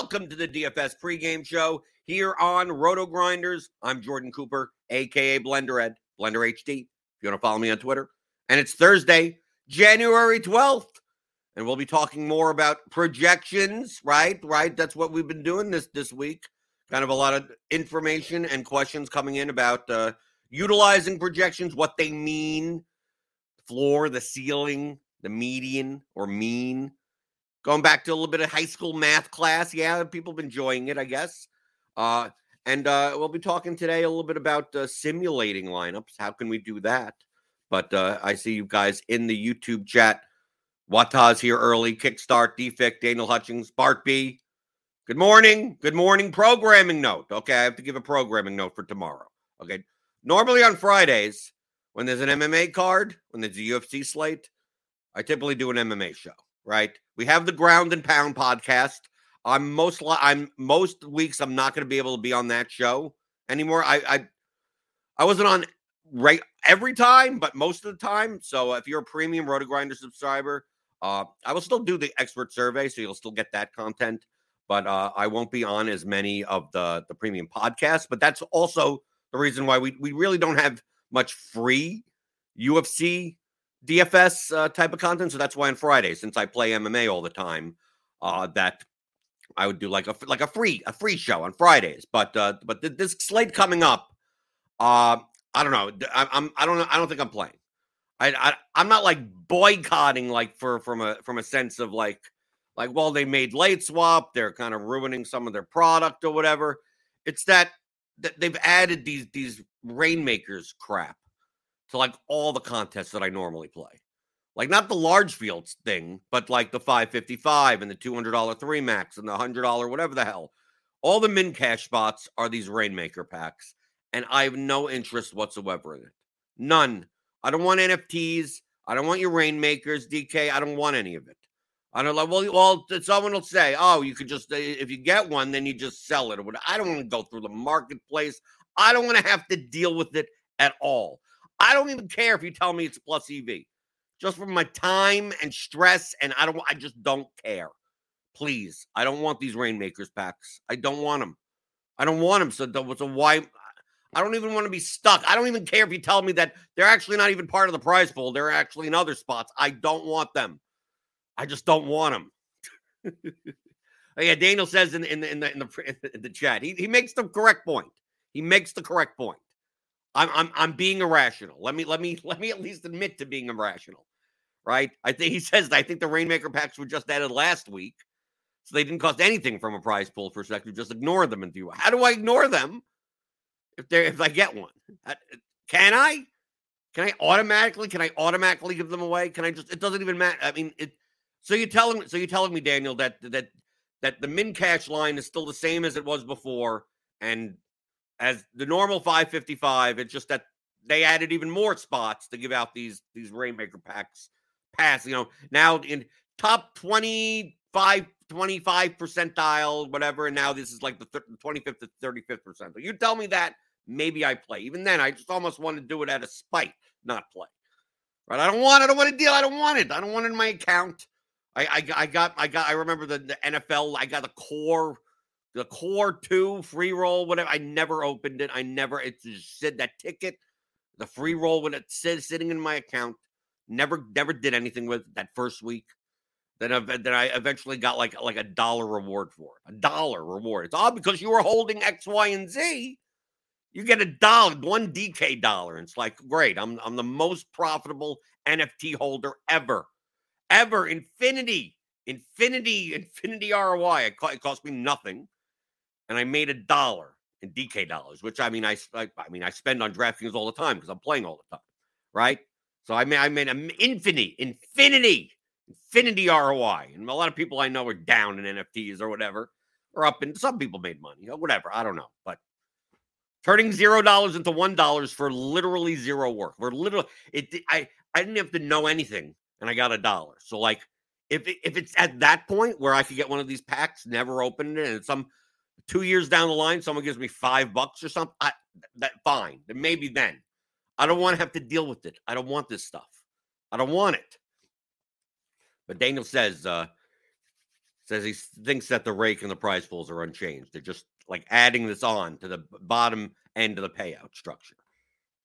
Welcome to the DFS pregame show here on Roto Grinders. I'm Jordan Cooper, aka Blender Ed, Blender HD. If you want to follow me on Twitter, and it's Thursday, January 12th, and we'll be talking more about projections. Right, right. That's what we've been doing this this week. Kind of a lot of information and questions coming in about uh, utilizing projections, what they mean, floor, the ceiling, the median or mean. Going back to a little bit of high school math class. Yeah, people have been enjoying it, I guess. Uh, and uh, we'll be talking today a little bit about uh, simulating lineups. How can we do that? But uh, I see you guys in the YouTube chat. Wataz here early. Kickstart, Defect, Daniel Hutchings, Bart B. Good morning. Good morning. Programming note. Okay, I have to give a programming note for tomorrow. Okay. Normally on Fridays, when there's an MMA card, when there's a UFC slate, I typically do an MMA show, right? We have the Ground and Pound podcast. I'm most li- I'm most weeks I'm not going to be able to be on that show anymore. I I I wasn't on right every time, but most of the time. So if you're a premium Roto Grinder subscriber, uh, I will still do the expert survey, so you'll still get that content. But uh, I won't be on as many of the the premium podcasts. But that's also the reason why we we really don't have much free UFC DFS uh, type of content. So that's why on Friday, since I play MMA all the time, uh, that I would do like a like a free a free show on Fridays. But uh, but th- this slate coming up, uh, I don't know. I, I'm I don't know. I don't think I'm playing. I, I I'm not like boycotting like for from a from a sense of like like well they made late swap they're kind of ruining some of their product or whatever. It's that that they've added these these rainmakers crap to like all the contests that I normally play. Like not the large fields thing, but like the 555 and the $200 three max and the $100 whatever the hell. All the min cash spots are these rainmaker packs, and I have no interest whatsoever in it. None. I don't want NFTs. I don't want your rainmakers, DK. I don't want any of it. I don't like. Well, well, someone will say, "Oh, you could just uh, if you get one, then you just sell it." I don't want to go through the marketplace. I don't want to have to deal with it at all. I don't even care if you tell me it's plus EV. Just for my time and stress, and I don't I just don't care. Please. I don't want these rainmakers packs. I don't want them. I don't want them. So, so why I don't even want to be stuck. I don't even care if you tell me that they're actually not even part of the prize pool. They're actually in other spots. I don't want them. I just don't want them. oh, yeah, Daniel says in, in, the, in, the, in, the, in the chat, he, he makes the correct point. He makes the correct point. I'm I'm I'm being irrational. Let me let me let me at least admit to being irrational. Right? I think he says I think the Rainmaker packs were just added last week. So they didn't cost anything from a prize pool perspective. Just ignore them and do how do I ignore them if they if I get one? Uh, can I? Can I automatically? Can I automatically give them away? Can I just? It doesn't even matter. I mean, it. So you're telling so you're telling me, Daniel, that that that the min cash line is still the same as it was before, and as the normal 555, it's just that they added even more spots to give out these these Rainmaker packs pass. You know, now in top 25, 25 percentile, whatever, and now this is like the th- 25th to 35th percentile. You tell me that, maybe I play. Even then, I just almost want to do it out of spite, not play. Right? I don't want. I don't want to deal. I don't want it. I don't want it in my account. I I, I got I got. I remember the, the NFL. I got the core the core two free roll, whatever. I never opened it. I never, it just said that ticket, the free roll when it says sitting in my account. Never, never did anything with that first week. Then, I, then I eventually got like like a dollar reward for it. A dollar reward. It's all because you were holding X, Y, and Z. You get a dollar, one DK dollar. And it's like, great. I'm I'm the most profitable NFT holder ever, ever. Infinity, infinity, infinity ROI. It, co- it cost me nothing and I made a dollar in DK dollars, which I mean I, I, I mean I spend on DraftKings all the time because I'm playing all the time, right? So I mean I made an infinity, infinity, infinity ROI, and a lot of people I know are down in NFTs or whatever, or up, and some people made money or whatever. I don't know, but turning zero dollars into one dollars for literally zero work. For literally, it I I didn't have to know anything, and I got a dollar. So like. If, if it's at that point where I could get one of these packs, never opened it, and some two years down the line, someone gives me five bucks or something, I, that fine. Then maybe then. I don't want to have to deal with it. I don't want this stuff. I don't want it. But Daniel says uh says he thinks that the rake and the prize pools are unchanged. They're just like adding this on to the bottom end of the payout structure.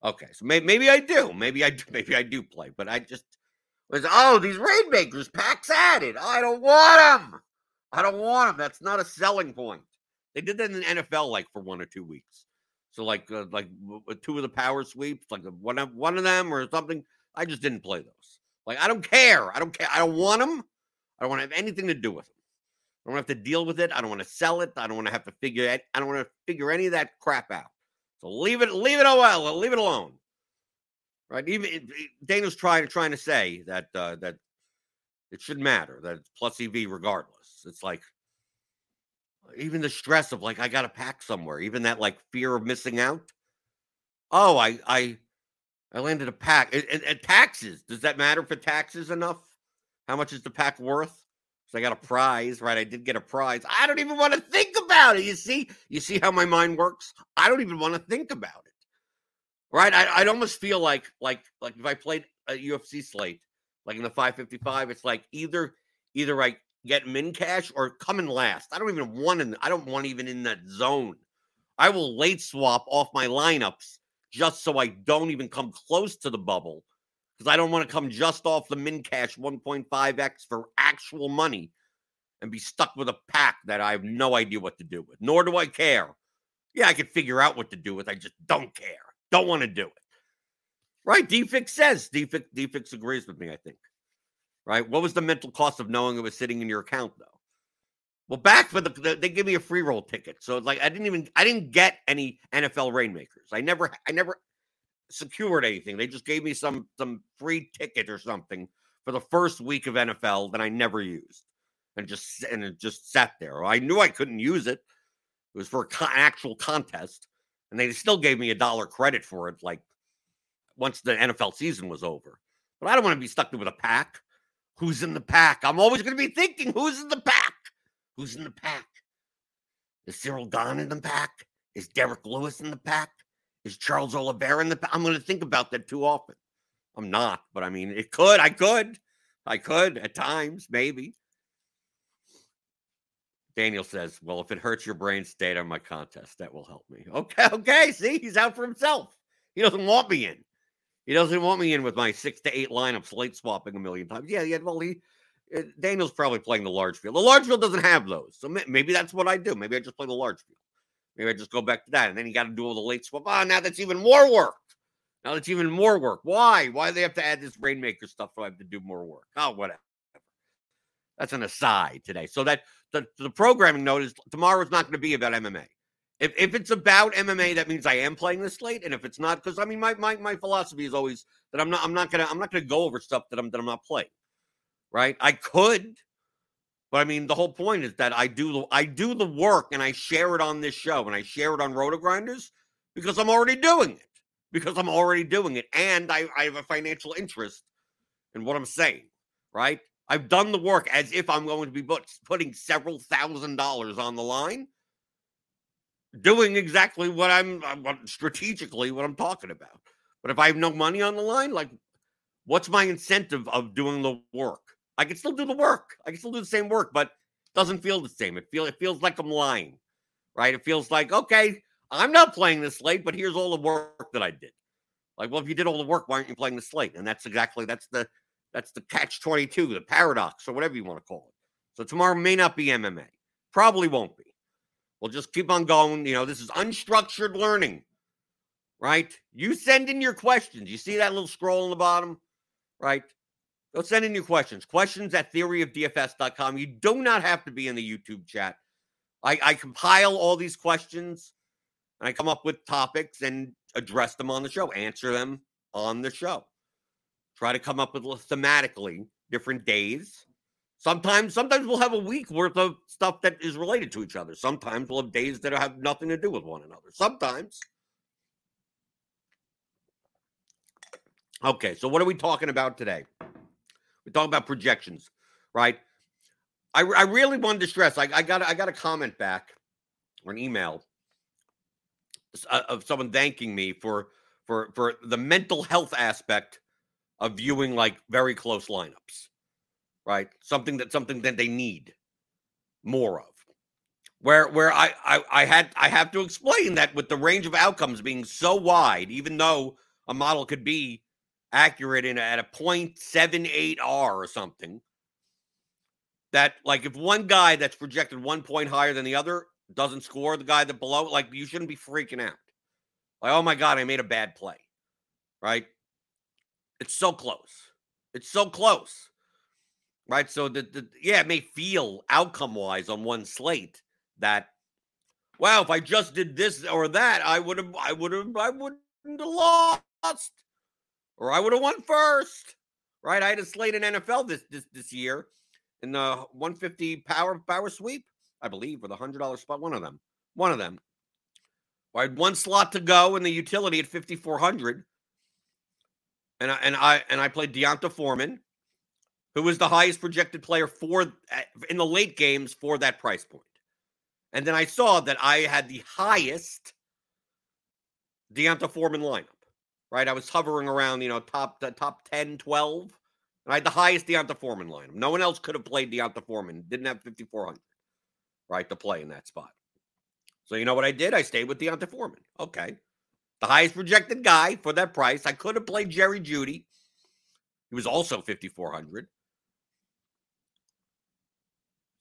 Okay, so maybe, maybe I do. Maybe I do. Maybe I do play, but I just was oh these rainmakers packs added. I don't want them. I don't want them. That's not a selling point. They did that in the NFL like for one or two weeks. So like uh, like two of the power sweeps, like one of one of them or something. I just didn't play those. Like I don't care. I don't care. I don't want them. I don't want to have anything to do with them. I don't have to deal with it. I don't want to sell it. I don't want to have to figure it. I don't want to figure any of that crap out. So leave it. Leave it. Well. Leave it alone. Right. Even Daniel's trying trying to say that uh, that it shouldn't matter. That it's plus EV regardless. It's like even the stress of like I got to pack somewhere, even that like fear of missing out. Oh, I I I landed a pack. And, taxes. Does that matter for taxes enough? How much is the pack worth? So I got a prize, right? I did get a prize. I don't even want to think about it. You see, you see how my mind works. I don't even want to think about it. Right? I, I'd almost feel like like like if I played a UFC slate, like in the 555, it's like either either like get min cash or come in last. I don't even want in. I don't want even in that zone. I will late swap off my lineups just so I don't even come close to the bubble because I don't want to come just off the min cash 1.5x for actual money and be stuck with a pack that I have no idea what to do with. Nor do I care. Yeah, I could figure out what to do with. I just don't care. Don't want to do it. Right? Defix says. Defix, Defix agrees with me, I think right? What was the mental cost of knowing it was sitting in your account though? Well, back for the, the they give me a free roll ticket, so like I didn't even I didn't get any NFL rainmakers. I never I never secured anything. They just gave me some some free ticket or something for the first week of NFL that I never used, and just and it just sat there. I knew I couldn't use it. It was for an actual contest, and they still gave me a dollar credit for it. Like once the NFL season was over, but I don't want to be stuck with a pack. Who's in the pack? I'm always going to be thinking, who's in the pack? Who's in the pack? Is Cyril Gane in the pack? Is Derrick Lewis in the pack? Is Charles Oliveira in the pack? I'm going to think about that too often. I'm not, but I mean, it could. I could. I could at times, maybe. Daniel says, Well, if it hurts your brain, stay on my contest. That will help me. Okay. Okay. See, he's out for himself. He doesn't want me in. He doesn't want me in with my six to eight lineups, late swapping a million times. Yeah, yeah. Well, he uh, Daniel's probably playing the large field. The large field doesn't have those, so maybe that's what I do. Maybe I just play the large field. Maybe I just go back to that, and then you got to do all the late swap. Ah, oh, now that's even more work. Now that's even more work. Why? Why do they have to add this rainmaker stuff so I have to do more work? Oh, whatever. That's an aside today. So that the, the programming note is tomorrow's not going to be about MMA. If, if it's about MMA, that means I am playing this slate. And if it's not, because I mean, my, my my philosophy is always that I'm not I'm not gonna I'm not gonna go over stuff that I'm that I'm not playing. Right? I could, But I mean, the whole point is that I do the I do the work and I share it on this show and I share it on Roto Grinders because I'm already doing it. Because I'm already doing it. And I, I have a financial interest in what I'm saying, right? I've done the work as if I'm going to be put, putting several thousand dollars on the line, doing exactly what I'm uh, what, strategically what I'm talking about. But if I have no money on the line, like, what's my incentive of doing the work? I can still do the work. I can still do the same work, but it doesn't feel the same. It feel it feels like I'm lying, right? It feels like okay, I'm not playing this slate, but here's all the work that I did. Like, well, if you did all the work, why aren't you playing the slate? And that's exactly that's the that's the catch 22, the paradox, or whatever you want to call it. So tomorrow may not be MMA. Probably won't be. We'll just keep on going. You know, this is unstructured learning, right? You send in your questions. You see that little scroll on the bottom, right? Go send in your questions. Questions at theoryofdfs.com. You do not have to be in the YouTube chat. I, I compile all these questions and I come up with topics and address them on the show, answer them on the show. Try to come up with thematically different days. Sometimes, sometimes we'll have a week worth of stuff that is related to each other. Sometimes we'll have days that have nothing to do with one another. Sometimes. Okay, so what are we talking about today? We're talking about projections, right? I, I really wanted to stress. I, I got I got a comment back or an email uh, of someone thanking me for for for the mental health aspect of viewing like very close lineups, right? Something that something that they need more of. Where where I I, I had I have to explain that with the range of outcomes being so wide, even though a model could be accurate in at a 0.78 R or something. That like if one guy that's projected one point higher than the other doesn't score, the guy that below, like you shouldn't be freaking out. Like, oh my God, I made a bad play. Right? It's so close. It's so close. Right. So the, the yeah, it may feel outcome wise on one slate that wow, if I just did this or that, I would have I would have I wouldn't have lost or I would have won first. Right? I had a slate in NFL this this this year in the 150 power power sweep, I believe, with a hundred dollar spot. One of them. One of them. I had one slot to go in the utility at 5400. And I and I and I played D'Onta Foreman, who was the highest projected player for uh, in the late games for that price point. And then I saw that I had the highest D'Onta Foreman lineup right? I was hovering around, you know, top the top 10, 12. And I had the highest D'Onta Foreman lineup. No one else could have played D'Onta Foreman. Didn't have 5,400, right, to play in that spot. So you know what I did? I stayed with D'Onta Foreman. Okay. The highest projected guy for that price. I could have played Jerry Jeudy. He was also 5,400.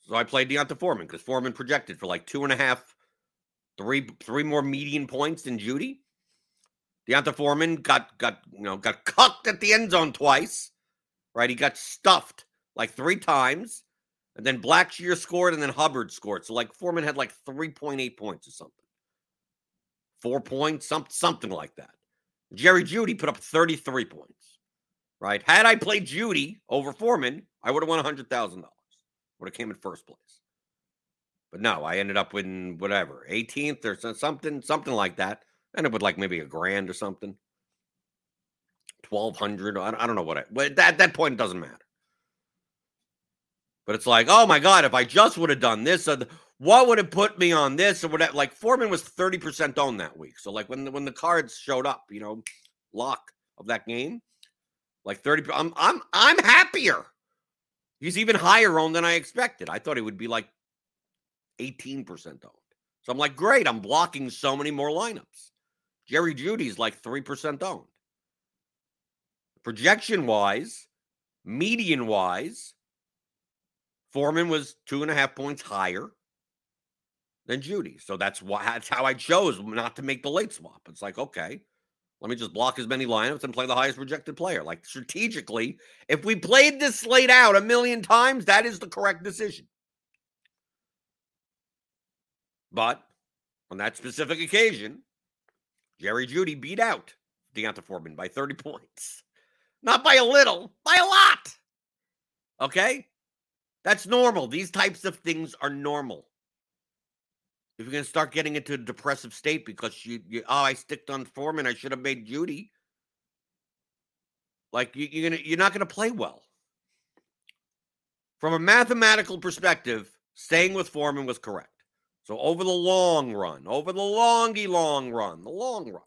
So I played D'Onta Foreman because Foreman projected for like two and a half, three, three more median points than Jeudy. D'Onta Foreman got got you know got cucked at the end zone twice, right? He got stuffed like three times, and then Blackshear scored, and then Hubbard scored. So like Foreman had like three point eight points or something, four points, some something like that. Jerry Jeudy put up thirty three points, right? Had I played Jeudy over Foreman, I would have won a hundred thousand dollars. Would have came in first place. But no, I ended up in whatever 18th or something, something like that end up with like maybe a grand or something. 1200 I don't know what I, but at that point it doesn't matter. But it's like, oh my God, if I just would have done this, uh, what would have put me on this or whatever? Like Foreman was 30% owned that week. So like when the, when the cards showed up, you know, lock of that game, like 30, I'm, I'm, I'm happier. He's even higher owned than I expected. I thought he would be like 18% owned. So I'm like, great, I'm blocking so many more lineups. Jerry Jeudy's like 3% owned. Projection wise, median wise, Foreman was two and a half points higher than Jeudy. So that's why that's how I chose not to make the late swap. It's like, okay, let me just block as many lineups and play the highest rejected player. Like strategically, if we played this slate out a million times, that is the correct decision. But on that specific occasion, Jerry Jeudy beat out D'Onta Foreman by 30 points. Not by a little, by a lot. Okay? That's normal. These types of things are normal. If you're going to start getting into a depressive state because you, you oh, I sticked on Foreman, I should have made Jeudy. Like you, you're gonna, you're not going to play well. From a mathematical perspective, staying with Foreman was correct. So over the long run, over the longy long run, the long run,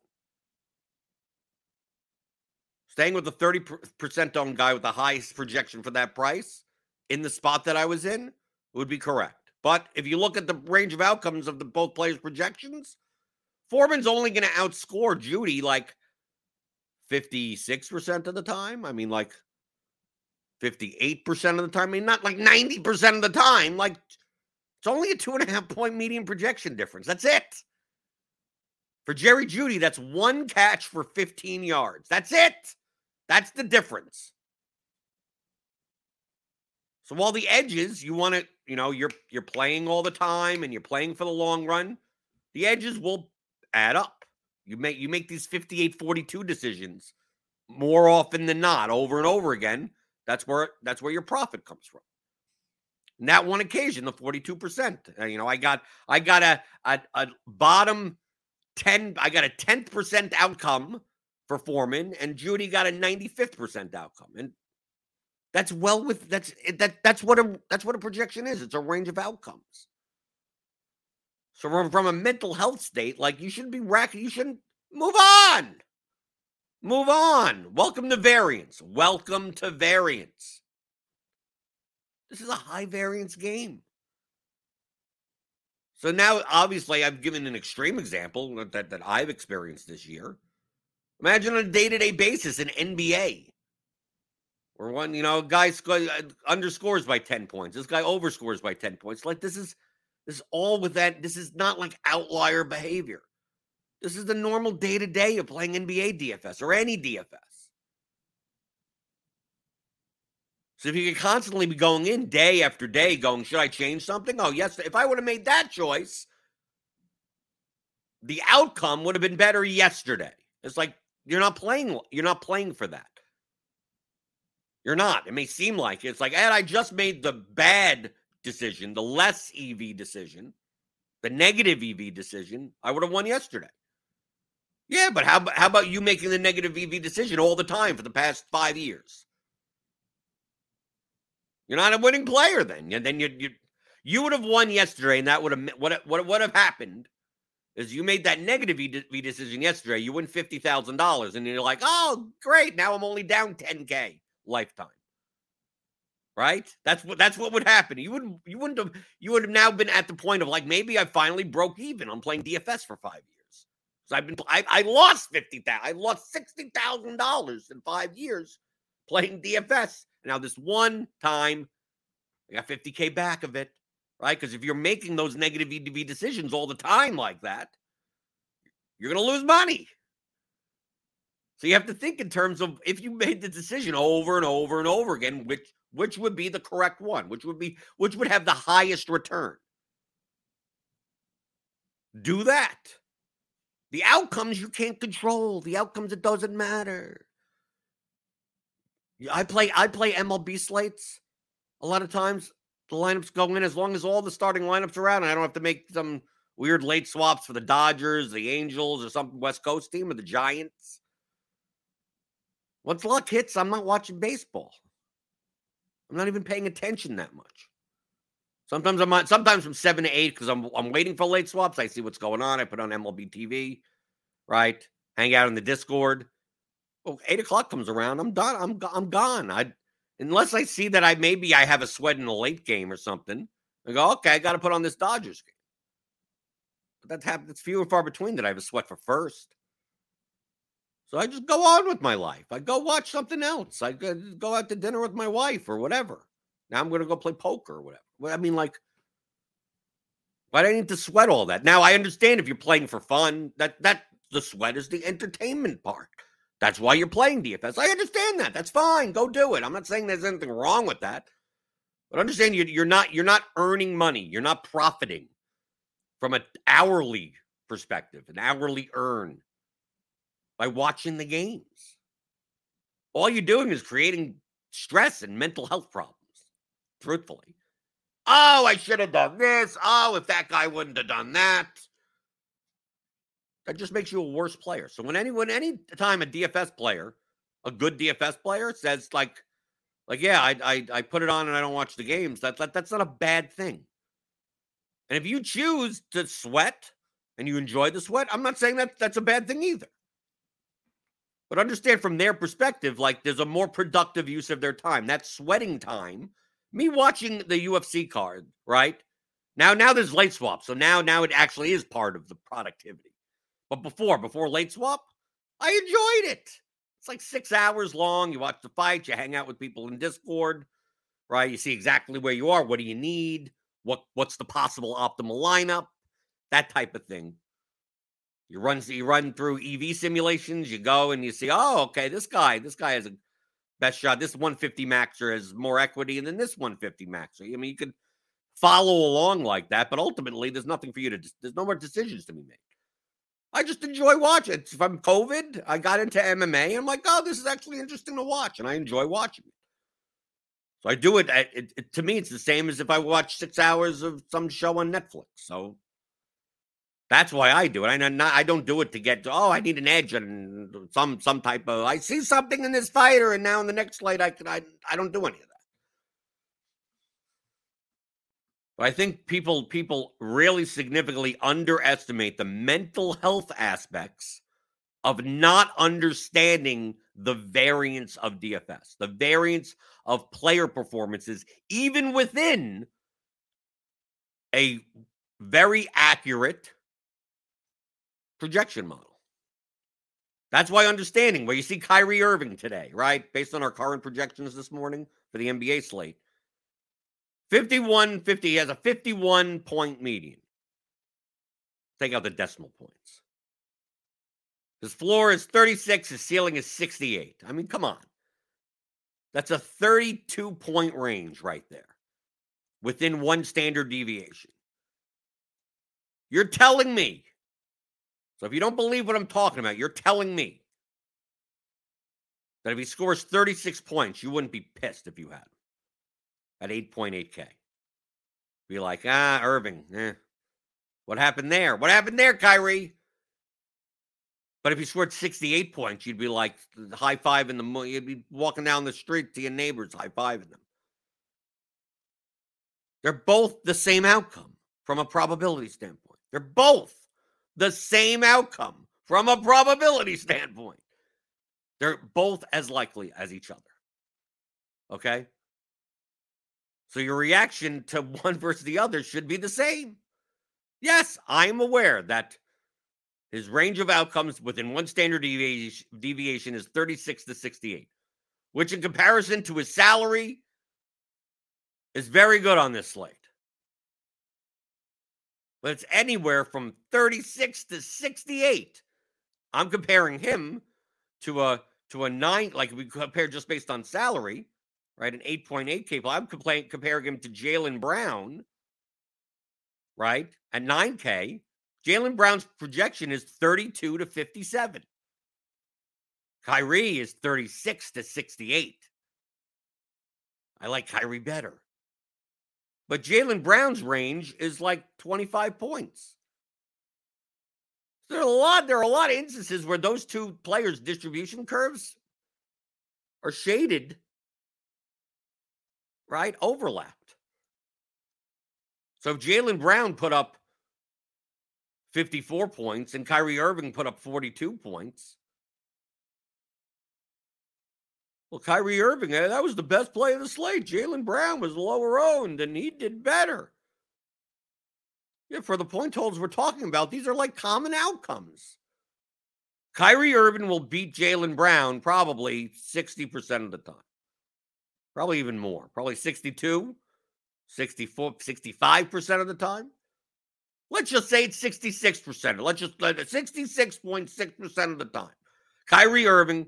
staying with the 30% owned guy with the highest projection for that price in the spot that I was in would be correct. But if you look at the range of outcomes of the both players' projections, Foreman's only going to outscore Jeudy like 56% of the time. I mean, like 58% of the time. I mean, not like 90% of the time. Like it's only a two and a half point median projection difference. That's it. For Jerry Jeudy, that's one catch for 15 yards. That's it. That's the difference. So while the edges, you want to, you know, you're you're playing all the time and you're playing for the long run, the edges will add up. You make you make these 58-42 decisions more often than not, over and over again. That's where that's where your profit comes from. And that one occasion, the 42%. Uh, you know, I got I got a, a, a bottom 10, I got a 10th percent outcome for Foreman, and Jeudy got a 95th percent outcome. And that's well with that's eh, that that's what a that's what a projection is. It's a range of outcomes. So from, from a mental health state, like you shouldn't be racking, you shouldn't move on. Move on. Welcome to variance. Welcome to variance. This is a high variance game. So now, obviously, I've given an extreme example that, that I've experienced this year. Imagine on a day to day basis in NBA, where one, you know, guy uh, underscores by 10 points. This guy overscores by 10 points. Like, this is this is all with that. This is not like outlier behavior. This is the normal day to day of playing NBA DFS or any DFS. So if you could constantly be going in day after day, going, should I change something? Oh, yes. If I would have made that choice, the outcome would have been better yesterday. It's like you're not playing, you're not playing for that. You're not. It may seem like it. it's like, and I just made the bad decision, the less EV decision, the negative EV decision. I would have won yesterday. Yeah, but how, how about you making the negative EV decision all the time for the past five years? You're not a winning player then. And then you you you would have won yesterday, and that would have what what would have happened is you made that negative V decision yesterday. You win fifty thousand dollars, and you're like, oh great, now I'm only down ten k lifetime. Right? That's what that's what would happen. You wouldn't you wouldn't have you would have now been at the point of like maybe I finally broke even. I'm playing DFS for five years. So I've been I, I lost fifty thousand. I lost sixty thousand dollars in five years playing DFS. Now, this one time, I got 50K back of it, right? Because if you're making those negative EDV decisions all the time like that, you're to lose money. So you have to think in terms of if you made the decision over and over and over again, which which would be the correct one, which would be which would have the highest return. Do that. The outcomes you can't control. The outcomes it doesn't matter. I play I play MLB slates a lot of times. The lineups go in as long as all the starting lineups are out, and I don't have to make some weird late swaps for the Dodgers, the Angels, or some West Coast team, or the Giants. Once luck hits, I'm not watching baseball. I'm not even paying attention that much. Sometimes I'm on, sometimes from seven to eight because I'm I'm waiting for late swaps. I see what's going on. I put on MLB TV, right? Hang out in the Discord well, eight o'clock comes around, I'm done. I'm I'm gone. I unless I see that I maybe I have a sweat in a late game or something. I go, okay, I got to put on this Dodgers game. But that's happened. It's few and far between that I have a sweat for first. So I just go on with my life. I go watch something else. I go, out to dinner with my wife or whatever. Now I'm going to go play poker or whatever. I mean, like, why do I need to sweat all that? Now I understand if you're playing for fun, that that the sweat is the entertainment part. That's why you're playing DFS. I understand that. That's fine. Go do it. I'm not saying there's anything wrong with that. But understand you're not you're not earning money. You're not profiting from an hourly perspective, an hourly earn by watching the games. All you're doing is creating stress and mental health problems, truthfully. Oh, I should have done this. Oh, if that guy wouldn't have done that. That just makes you a worse player. So when anyone, any time a DFS player, a good DFS player says like, like, yeah, I, I, I put it on and I don't watch the games. That, that that's not a bad thing. And if you choose to sweat and you enjoy the sweat, I'm not saying that that's a bad thing either. But understand from their perspective, like there's a more productive use of their time. That sweating time, me watching the UFC card, right? Now, now there's late swap. So now, now it actually is part of the productivity. But before, before late swap, I enjoyed it. It's like six hours long. You watch the fight, you hang out with people in Discord, right? You see exactly where you are. What do you need? What what's the possible optimal lineup? That type of thing. You run you run through EV simulations, you go and you see, oh, okay, this guy, this guy has a best shot. This 150 maxer has more equity than this 150 maxer. I mean, you could follow along like that, but ultimately there's nothing for you to there's no more decisions to be made. I just enjoy watching. It's from COVID, I got into MMA. I'm like, oh, this is actually interesting to watch, and I enjoy watching it. So I do it, it, it, To me, it's the same as if I watch six hours of some show on Netflix. So that's why I do it. I not, I don't do it to get. Oh, I need an edge and some some type of. I see something in this fighter, and now in the next fight, I can I I don't do any of that. I think people people really significantly underestimate the mental health aspects of not understanding the variance of DFS, the variance of player performances, even within a very accurate projection model. That's why understanding where you see Kyrie Irving today, right? Based on our current projections this morning for the NBA slate, 51 50. He has a 51 point median. Take out the decimal points. His floor is 36, his ceiling is 68. I mean, come on. That's a 32 point range right there within one standard deviation. You're telling me. So if you don't believe what I'm talking about, you're telling me that if he scores 36 points, you wouldn't be pissed if you had him at 8.8K. Be like, ah, Irving, eh. What happened there? What happened there, Kyrie? But if he scored 68 points, you'd be like high five in the moon, you'd be walking down the street to your neighbors, high fiving them. They're both the same outcome from a probability standpoint. They're both the same outcome from a probability standpoint. They're both as likely as each other. Okay? So your reaction to one versus the other should be the same. Yes, I'm aware that his range of outcomes within one standard deviation is 36 to 68, which in comparison to his salary is very good on this slate. But it's anywhere from 36 to 68. I'm comparing him to a to a nine, like we compare just based on salary right? An 8.8 K. I'm comparing him to Jaylen Brown, right? At 9K. Jaylen Brown's projection is 32 to 57. Kyrie is 36 to 68. I like Kyrie better. But Jaylen Brown's range is like 25 points. There are a lot, there are a lot of instances where those two players' distribution curves are shaded right? Overlapped. So if Jaylen Brown put up 54 points and Kyrie Irving put up 42 points. Well, Kyrie Irving, eh, that was the best play of the slate. Jaylen Brown was lower owned and he did better. Yeah, for the point totals we're talking about, these are like common outcomes. Kyrie Irving will beat Jaylen Brown probably 60% of the time probably even more, probably 62, 64, 65% of the time. Let's just say it's 66%. Let's just let it 66.6% of the time. Kyrie Irving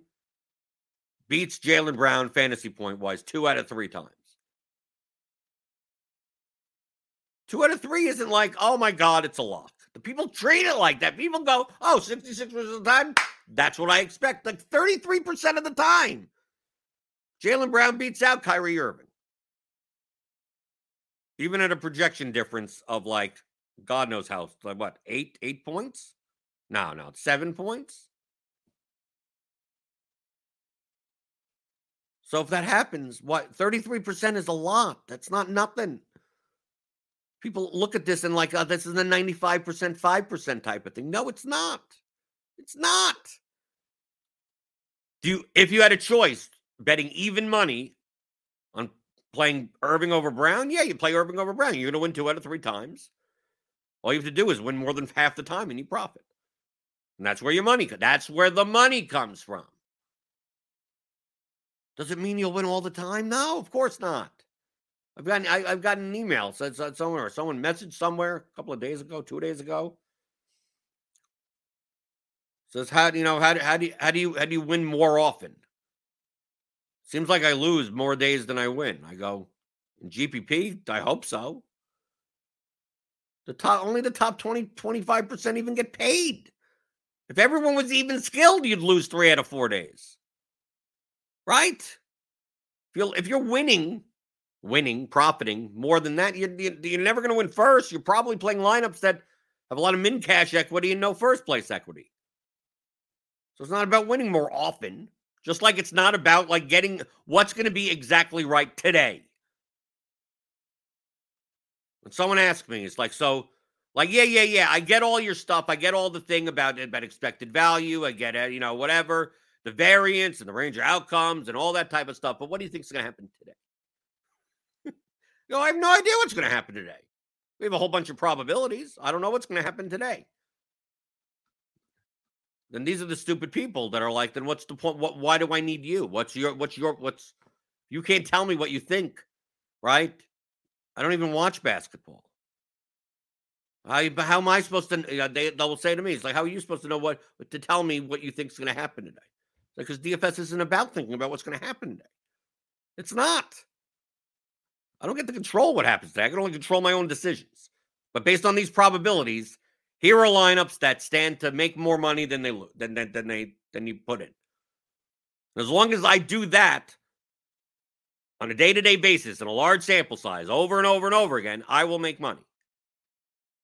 beats Jaylen Brown fantasy point wise two out of three times. Two out of three isn't like, oh my God, it's a lock. The people treat it like that. People go, oh, 66% of the time, that's what I expect. Like 33% of the time. Jaylen Brown beats out Kyrie Irving. even at a projection difference of like God knows how, like what, eight, eight points? No, no, seven points. So if that happens, what 33% is a lot. That's not nothing. People look at this and like, oh, this is a 95%, 5% type of thing. No, it's not. It's not. Do you if you had a choice betting even money on playing Irving over Brown, yeah, you play Irving over Brown. You're gonna win two out of three times. All you have to do is win more than half the time and you profit. And that's where your money that's where the money comes from. Does it mean you'll win all the time? No, of course not. I've gotten I, have gotten an email said somewhere someone or someone messaged somewhere a couple of days ago, two days ago. Says how you know how do, how do you, how do you how do you win more often? Seems like I lose more days than I win. I go in GPP. I hope so. The top only the top 20 25% even get paid. If everyone was even skilled, you'd lose three out of four days. Right? If you're, if you're winning, winning, profiting more than that, you're, you're never going to win first. You're probably playing lineups that have a lot of min cash equity and no first place equity. So it's not about winning more often, just like it's not about like getting what's going to be exactly right today. When someone asks me, it's like, so like, yeah, yeah, yeah. I get all your stuff. I get all the thing about about expected value. I get it, you know, whatever the variance and the range of outcomes and all that type of stuff. But what do you think is going to happen today? you know, I have no idea what's going to happen today. We have a whole bunch of probabilities. I don't know what's going to happen today. Then these are the stupid people that are like, then what's the point? What? Why do I need you? What's your? What's your? What's? You can't tell me what you think, right? I don't even watch basketball. I, how am I supposed to? They, they will say to me, "It's like, how are you supposed to know what to tell me what you think is going to happen today?" Because DFS isn't about thinking about what's going to happen today. It's not. I don't get to control what happens today. I can only control my own decisions. But based on these probabilities, here are lineups that stand to make more money than they than than, than they than you put in. As long as I do that on a day-to-day basis in a large sample size over and over and over again, I will make money.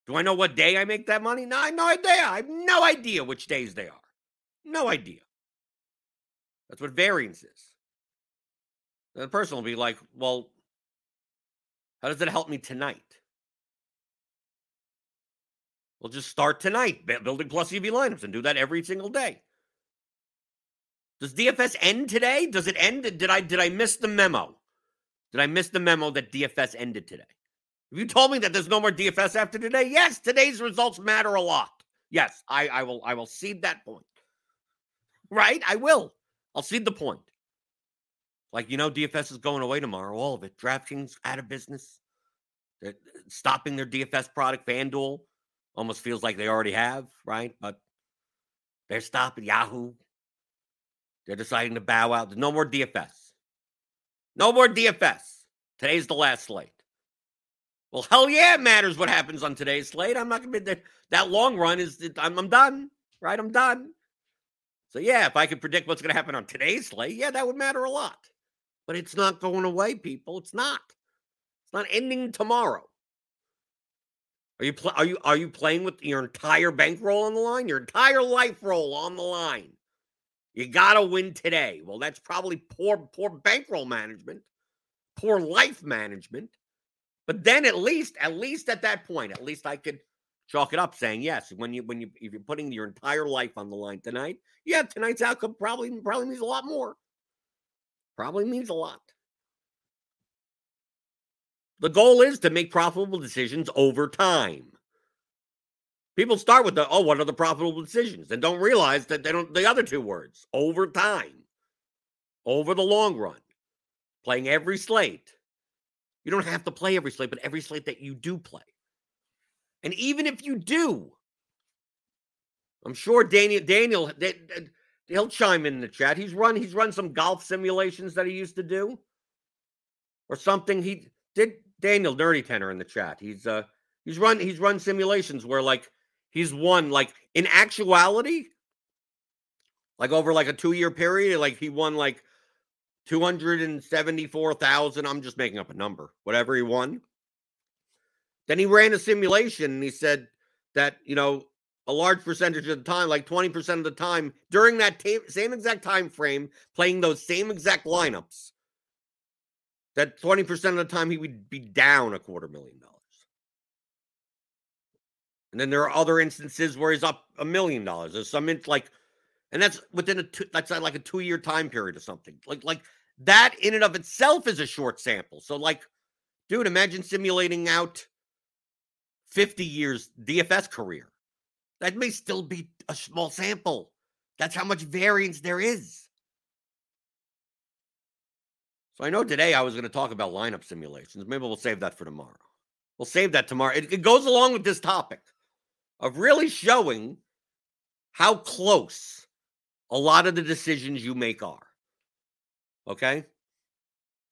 Do I know what day I make that money? No, I have no idea. I have no idea which days they are. No idea. That's what variance is. And the person will be like, well, how does it help me tonight? We'll just start tonight building plus EV lineups and do that every single day. Does DFS end today? Does it end? Did I did I miss the memo? Did I miss the memo that DFS ended today? If you told me that there's no more DFS after today, yes, today's results matter a lot. Yes, I, I will I will cede that point. Right? I will. I'll cede the point. Like, you know, DFS is going away tomorrow, all of it. DraftKings out of business. They're uh, stopping their DFS product. FanDuel almost feels like they already have, right? But they're stopping Yahoo. They're deciding to bow out. There's no more DFS. No more DFS. Today's the last slate. Well, hell yeah, it matters what happens on today's slate. I'm not going to be that, that long run is, I'm, I'm done, right? I'm done. So, yeah, if I could predict what's going to happen on today's slate, yeah, that would matter a lot. But it's not going away, people. It's not. It's not ending tomorrow. Are you pl- are you are you playing with your entire bankroll on the line? Your entire life roll on the line. You gotta win today. Well, that's probably poor poor bankroll management, poor life management. But then at least, at least at that point, at least I could chalk it up saying yes. When you when you if you're putting your entire life on the line tonight, yeah, tonight's outcome probably probably means a lot more. Probably means a lot. The goal is to make profitable decisions over time. People start with the oh, what are the profitable decisions? And don't realize that they don't the other two words over time, over the long run, playing every slate you don't have to play every slate, but every slate that you do play. And even if you do, I'm sure Daniel Daniel he'll chime in the chat. He's run he's run some golf simulations that he used to do, or something. He did Daniel Dirty Tenor in the chat. He's uh he's run he's run simulations where like he's won like in actuality, like over like a two year period, like he won like 274,000. I'm just making up a number. Whatever he won. Then he ran a simulation and he said that, you know, a large percentage of the time, like 20% of the time, during that ta- same exact time frame, playing those same exact lineups, that 20% of the time he would be down a quarter million dollars. And then there are other instances where he's up a million dollars. There's some in, like, and that's within a two, that's like a two year time period or something. Like like that in and of itself is a short sample. So like, dude, imagine simulating out 50 years DFS career. That may still be a small sample. That's how much variance there is. So I know today I was going to talk about lineup simulations. Maybe we'll save that for tomorrow. We'll save that tomorrow. It, it goes along with this topic of really showing how close a lot of the decisions you make are. Okay.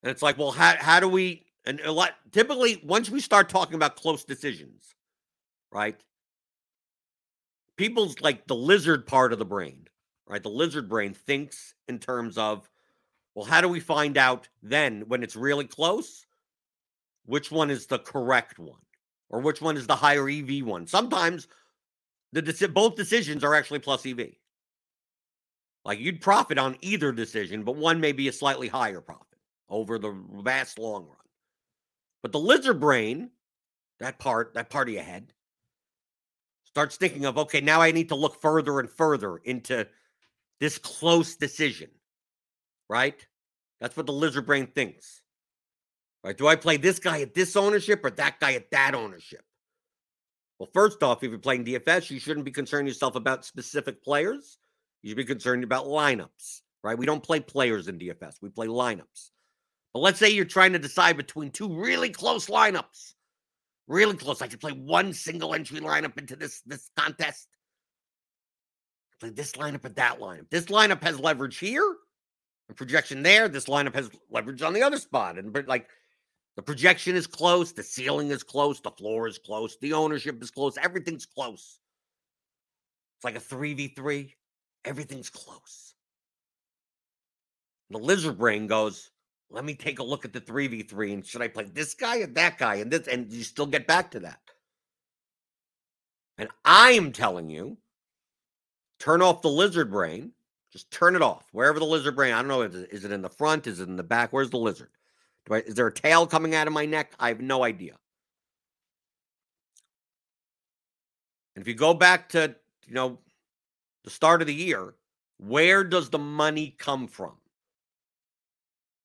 And it's like, well, how, how do we, and a lot, typically, once we start talking about close decisions, right? People's like the lizard part of the brain, right? The lizard brain thinks in terms of, well, how do we find out then when it's really close, which one is the correct one? or which one is the higher EV one. Sometimes the both decisions are actually plus EV. Like you'd profit on either decision, but one may be a slightly higher profit over the vast long run. But the lizard brain, that part, that part of your head, starts thinking of, okay, now I need to look further and further into this close decision, right? That's what the lizard brain thinks. Right? Do I play this guy at this ownership or that guy at that ownership? Well, first off, if you're playing DFS, you shouldn't be concerned yourself about specific players. You should be concerned about lineups, right? We don't play players in DFS, we play lineups. But let's say you're trying to decide between two really close lineups. Really close. I could play one single entry lineup into this, this contest. Play this lineup and that lineup. This lineup has leverage here, and projection there. This lineup has leverage on the other spot. And like the projection is close, the ceiling is close, the floor is close, the ownership is close, everything's close. It's like a 3v3, everything's close. The lizard brain goes, let me take a look at the 3v3 and should I play this guy or that guy and this and you still get back to that. And I am telling you, turn off the lizard brain. Just turn it off. Wherever the lizard brain, I don't know, is it in the front? Is it in the back? Where's the lizard? I, is there a tail coming out of my neck? I have no idea. And if you go back to, you know, the start of the year, where does the money come from?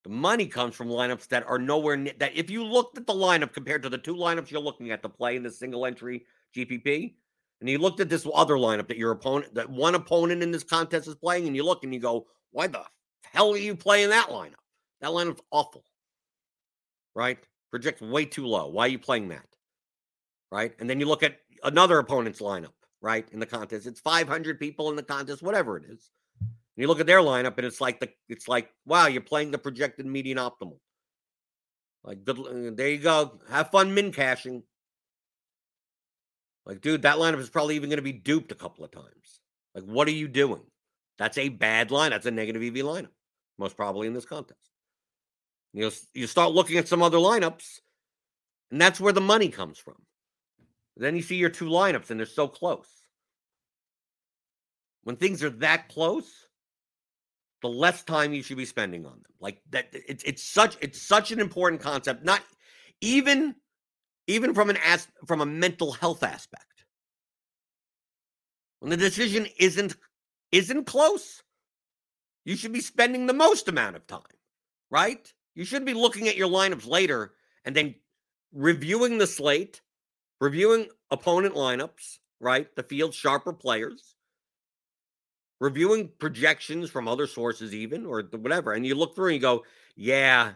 The money comes from lineups that are nowhere near that. If you looked at the lineup compared to the two lineups you're looking at to play in the single entry GPP, and you looked at this other lineup that your opponent, that one opponent in this contest is playing, and you look and you go, why the hell are you playing that lineup? That lineup's awful right? Project way too low. Why are you playing that? Right. And then you look at another opponent's lineup, right? In the contest. It's 500 people in the contest, whatever it is. And you look at their lineup and it's like the it's like, wow, you're playing the projected median optimal. Like good uh, there you go. Have fun min cashing. Like, dude, that lineup is probably even going to be duped a couple of times. Like, what are you doing? That's a bad line. That's a negative EV lineup, most probably in this contest. You you start looking at some other lineups, and that's where the money comes from. Then you see your two lineups, and they're so close. When things are that close, the less time you should be spending on them. Like that, it's it's such it's such an important concept. Not even even from an as from a mental health aspect. When the decision isn't isn't close, you should be spending the most amount of time, right? You should be looking at your lineups later and then reviewing the slate, reviewing opponent lineups, right? The field sharper players, reviewing projections from other sources, even or whatever. And you look through and you go, yeah,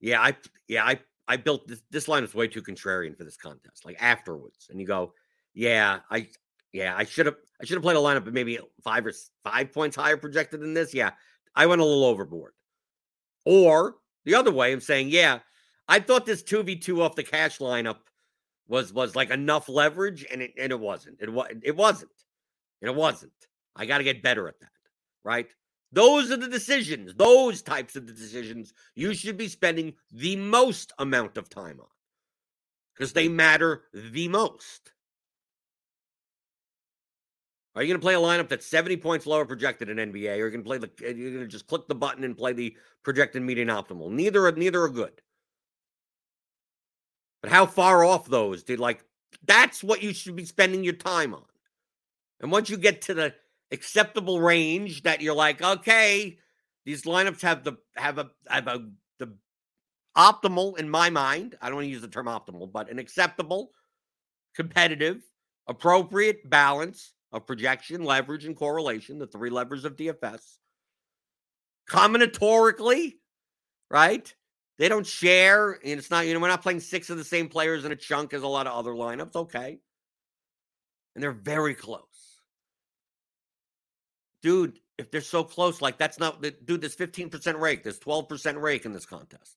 yeah, I, yeah, I, I built this. This line is way too contrarian for this contest. Like afterwards, and you go, yeah, I, yeah, I should have, I should have played a lineup maybe five or five points higher projected than this. Yeah, I went a little overboard. Or the other way, I'm saying, yeah, I thought this 2v2 off the cash lineup was was like enough leverage, and it and it wasn't. It was it wasn't. And it wasn't. I got to get better at that. Right? Those are the decisions, those types of the decisions you should be spending the most amount of time on. because they matter the most. Are you going to play a lineup that's 70 points lower projected in NBA? Or are you going to play the you're going to just click the button and play the projected median optimal? Neither are neither are good. But how far off those did like that's what you should be spending your time on. And once you get to the acceptable range that you're like, okay, these lineups have the have a have a the optimal in my mind. I don't want to use the term optimal, but an acceptable, competitive, appropriate balance of projection, leverage, and correlation, the three levers of DFS. Combinatorically, right? They don't share, and it's not, you know, we're not playing six of the same players in a chunk as a lot of other lineups. Okay. And they're very close. Dude, if they're so close, like that's not, dude, there's 15% rake, there's 12% rake in this contest.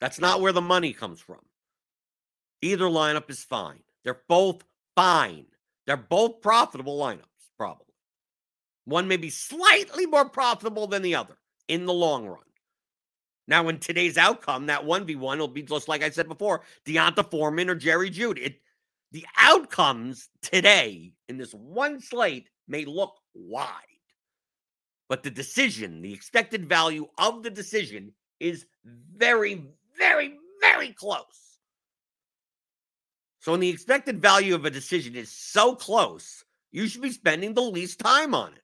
That's not where the money comes from. Either lineup is fine. They're both fine. They're both profitable lineups, probably. One may be slightly more profitable than the other in the long run. Now, in today's outcome, that 1v1 will be just like I said before, D'Onta Foreman or Jerry Jeudy. It, the outcomes today in this one slate may look wide, but the decision, the expected value of the decision is very, very, very close. So when the expected value of a decision is so close, you should be spending the least time on it.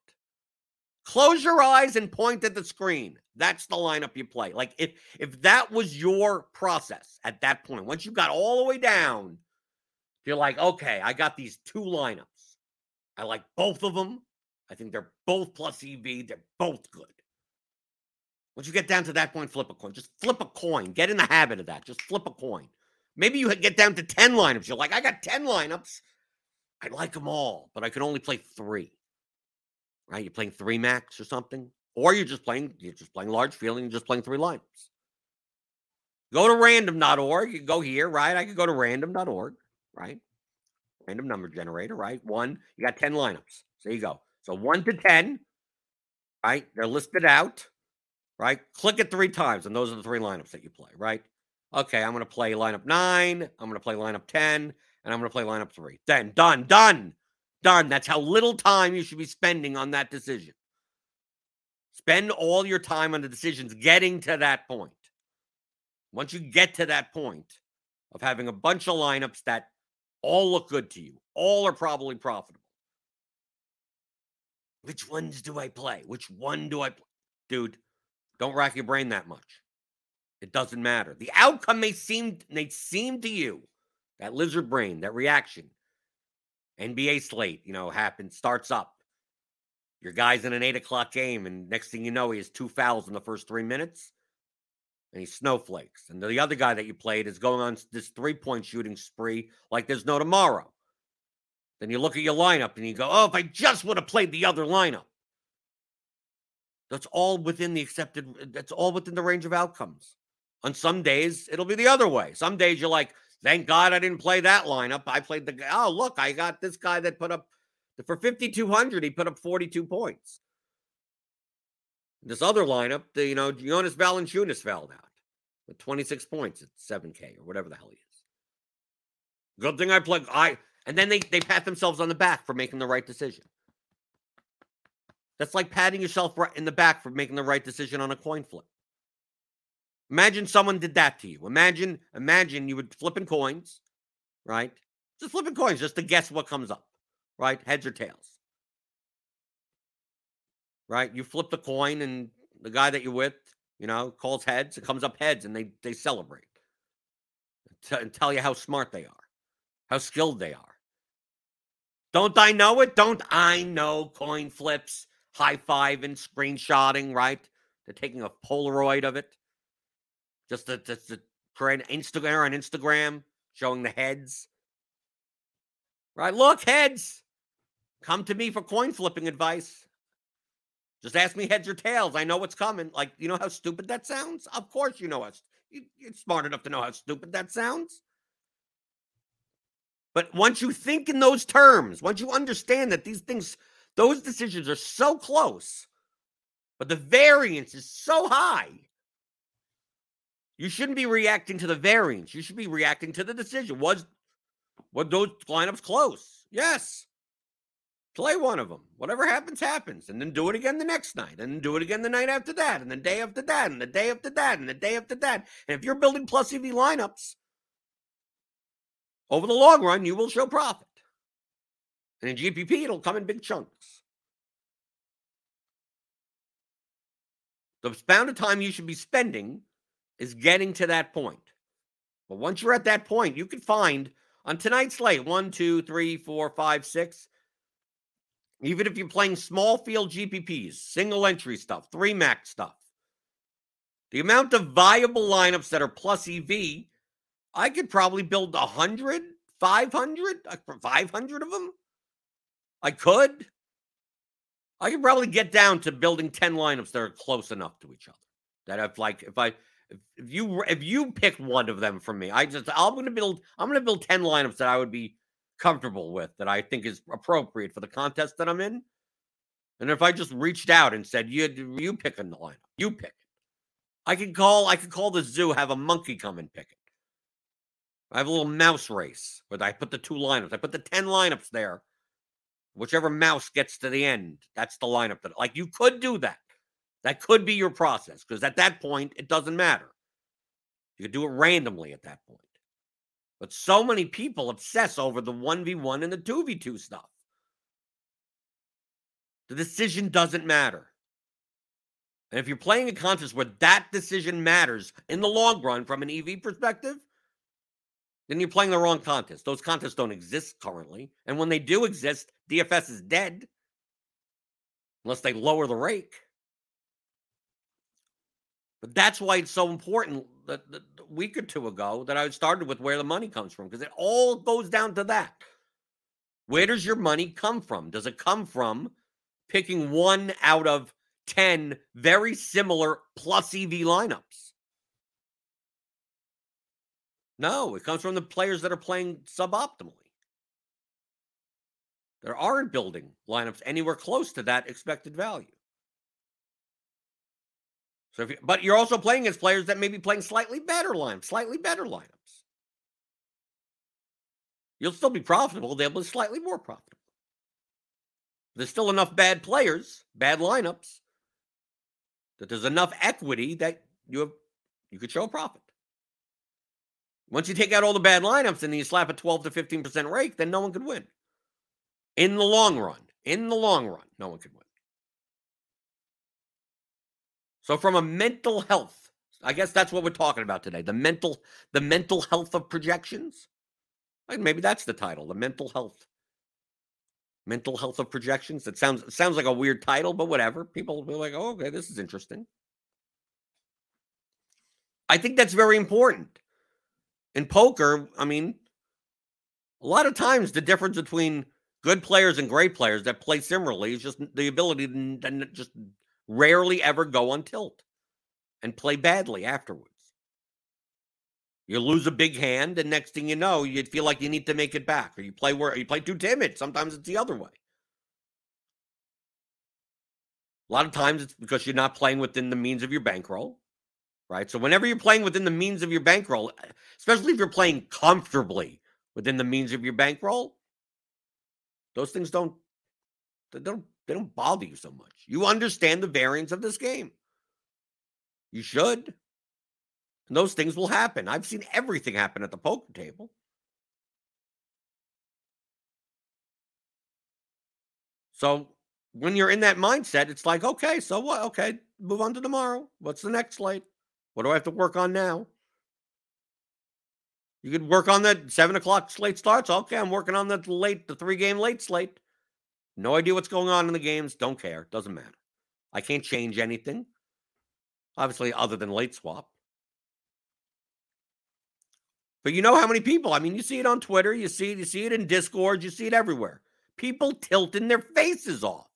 Close your eyes and point at the screen. That's the lineup you play. Like if if that was your process at that point, once you got all the way down, you're like, okay, I got these two lineups. I like both of them. I think they're both plus EV. They're both good. Once you get down to that point, flip a coin. Just flip a coin. Get in the habit of that. Just flip a coin. Maybe you get down to 10 lineups. You're like, I got 10 lineups. I like them all, but I can only play three. Right? You're playing three max or something. Or you're just playing, you're just playing large field and you're just playing three lineups. Go to random.org. You go here, right? I could go to random.org, right? Random number generator, right? One, you got 10 lineups. So you go. So one to 10, right? They're listed out, right? Click it three times, and those are the three lineups that you play, right? Okay, I'm going to play lineup nine. I'm going to play lineup 10, and I'm going to play lineup three. Then done, done, done. That's how little time you should be spending on that decision. Spend all your time on the decisions getting to that point. Once you get to that point of having a bunch of lineups that all look good to you, all are probably profitable. Which ones do I play? Which one do I play? Dude, don't rack your brain that much. It doesn't matter. The outcome may seem may seem to you that lizard brain, that reaction. NBA slate, you know, happens, starts up. Your guy's in an eight o'clock game, and next thing you know, he has two fouls in the first three minutes, and he snowflakes. And the other guy that you played is going on this three point shooting spree like there's no tomorrow. Then you look at your lineup and you go, oh, if I just would have played the other lineup. That's all within the accepted, uh, that's all within the range of outcomes. On some days, it'll be the other way. Some days you're like, thank God I didn't play that lineup. I played the oh look, I got this guy that put up for 5,200, he put up 42 points. This other lineup, the, you know, Jonas Valanciunas fell out with 26 points at 7K or whatever the hell he is. Good thing I played. I and then they they pat themselves on the back for making the right decision. That's like patting yourself in the back for making the right decision on a coin flip. Imagine someone did that to you. Imagine, imagine you would flipping coins, right? Just flipping coins just to guess what comes up, right? Heads or tails. Right? You flip the coin and the guy that you're with, you know, calls heads, it comes up heads and they they celebrate. T- and tell you how smart they are, how skilled they are. Don't I know it? Don't I know coin flips, high five and screenshotting, right? They're taking a Polaroid of it just to, to create Instagram on Instagram showing the heads. Right? Look, heads. Come to me for coin flipping advice. Just ask me heads or tails. I know what's coming. Like, you know how stupid that sounds? Of course, you know us. You, you're smart enough to know how stupid that sounds. But once you think in those terms, once you understand that these things, those decisions are so close, but the variance is so high, You shouldn't be reacting to the variance. You should be reacting to the decision. Was what those lineups close? Yes. Play one of them. Whatever happens, happens. And then do it again the next night. And then do it again the night after that. And the day after that. And the day after that. And the day after that. And if you're building plus EV lineups, over the long run, you will show profit. And in GPP, it'll come in big chunks. The amount of time you should be spending is getting to that point. But once you're at that point, you can find on tonight's slate one, two, three, four, five, six, even if you're playing small field GPPs, single entry stuff, three max stuff, the amount of viable lineups that are plus EV, I could probably build 100, 500, 500 of them. I could. I could probably get down to building 10 lineups that are close enough to each other. That I've like, if I, if, if you, if you pick one of them from me, I just, I'm going to build, I'm going to build 10 lineups that I would be comfortable with that I think is appropriate for the contest that I'm in. And if I just reached out and said, "You you pick the lineup, you pick it," I could call I could call the zoo, have a monkey come and pick it. I have a little mouse race where I put the two lineups. I put the ten lineups there. Whichever mouse gets to the end, that's the lineup that like you could do that. That could be your process because at that point it doesn't matter. You could do it randomly at that point. But so many people obsess over the 1v1 and the 2v2 stuff. The decision doesn't matter. And if you're playing a contest where that decision matters in the long run from an EV perspective, then you're playing the wrong contest. Those contests don't exist currently. And when they do exist, DFS is dead unless they lower the rake. But that's why it's so important that the, week or two ago that I started with where the money comes from because it all goes down to that. Where does your money come from? Does it come from picking one out of 10 very similar plus EV lineups? No, it comes from the players that are playing suboptimally. There aren't building lineups anywhere close to that expected value. So, if you, but you're also playing against players that may be playing slightly better lineups, slightly better lineups. You'll still be profitable. They'll be slightly more profitable. There's still enough bad players, bad lineups, that there's enough equity that you have you could show a profit. Once you take out all the bad lineups and you slap a 12 to 15% rake, then no one could win. In the long run, in the long run, no one could win. So from a mental health, I guess that's what we're talking about today. The mental, the mental health of projections. maybe that's the title, the mental health. Mental health of projections. It sounds sounds like a weird title, but whatever. People will be like, oh, okay, this is interesting. I think that's very important. In poker, I mean, a lot of times the difference between good players and great players that play similarly is just the ability to just rarely ever go on tilt and play badly afterwards. You lose a big hand, and next thing you know, you feel like you need to make it back, or you play where you play too timid. Sometimes it's the other way. A lot of times it's because you're not playing within the means of your bankroll, right? So whenever you're playing within the means of your bankroll, especially if you're playing comfortably within the means of your bankroll, those things don't they don't they don't bother you so much. You understand the variance of this game. You should. And those things will happen. I've seen everything happen at the poker table. So when you're in that mindset, it's like, okay, so what? Okay, move on to tomorrow. What's the next slate? What do I have to work on now? You could work on that seven o'clock slate starts. Okay, I'm working on the late, the three game late slate. No idea what's going on in the games. Don't care. Doesn't matter. I can't change anything. Obviously, other than late swap. But you know how many people? I mean, you see it on Twitter, you see it, you see it in Discord, you see it everywhere. People tilting their faces off.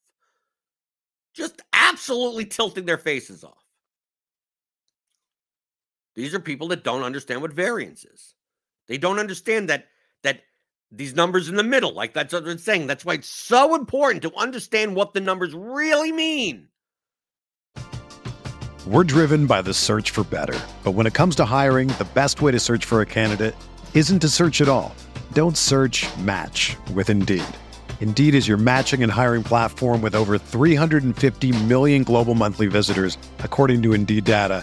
Just absolutely tilting their faces off. These are people that don't understand what variance is. They don't understand that that these numbers in the middle. Like that's what I'm saying. That's why it's so important to understand what the numbers really mean. We're driven by the search for better. But when it comes to hiring, the best way to search for a candidate isn't to search at all. Don't search match with Indeed. Indeed is your matching and hiring platform with over 350 million global monthly visitors, according to Indeed data,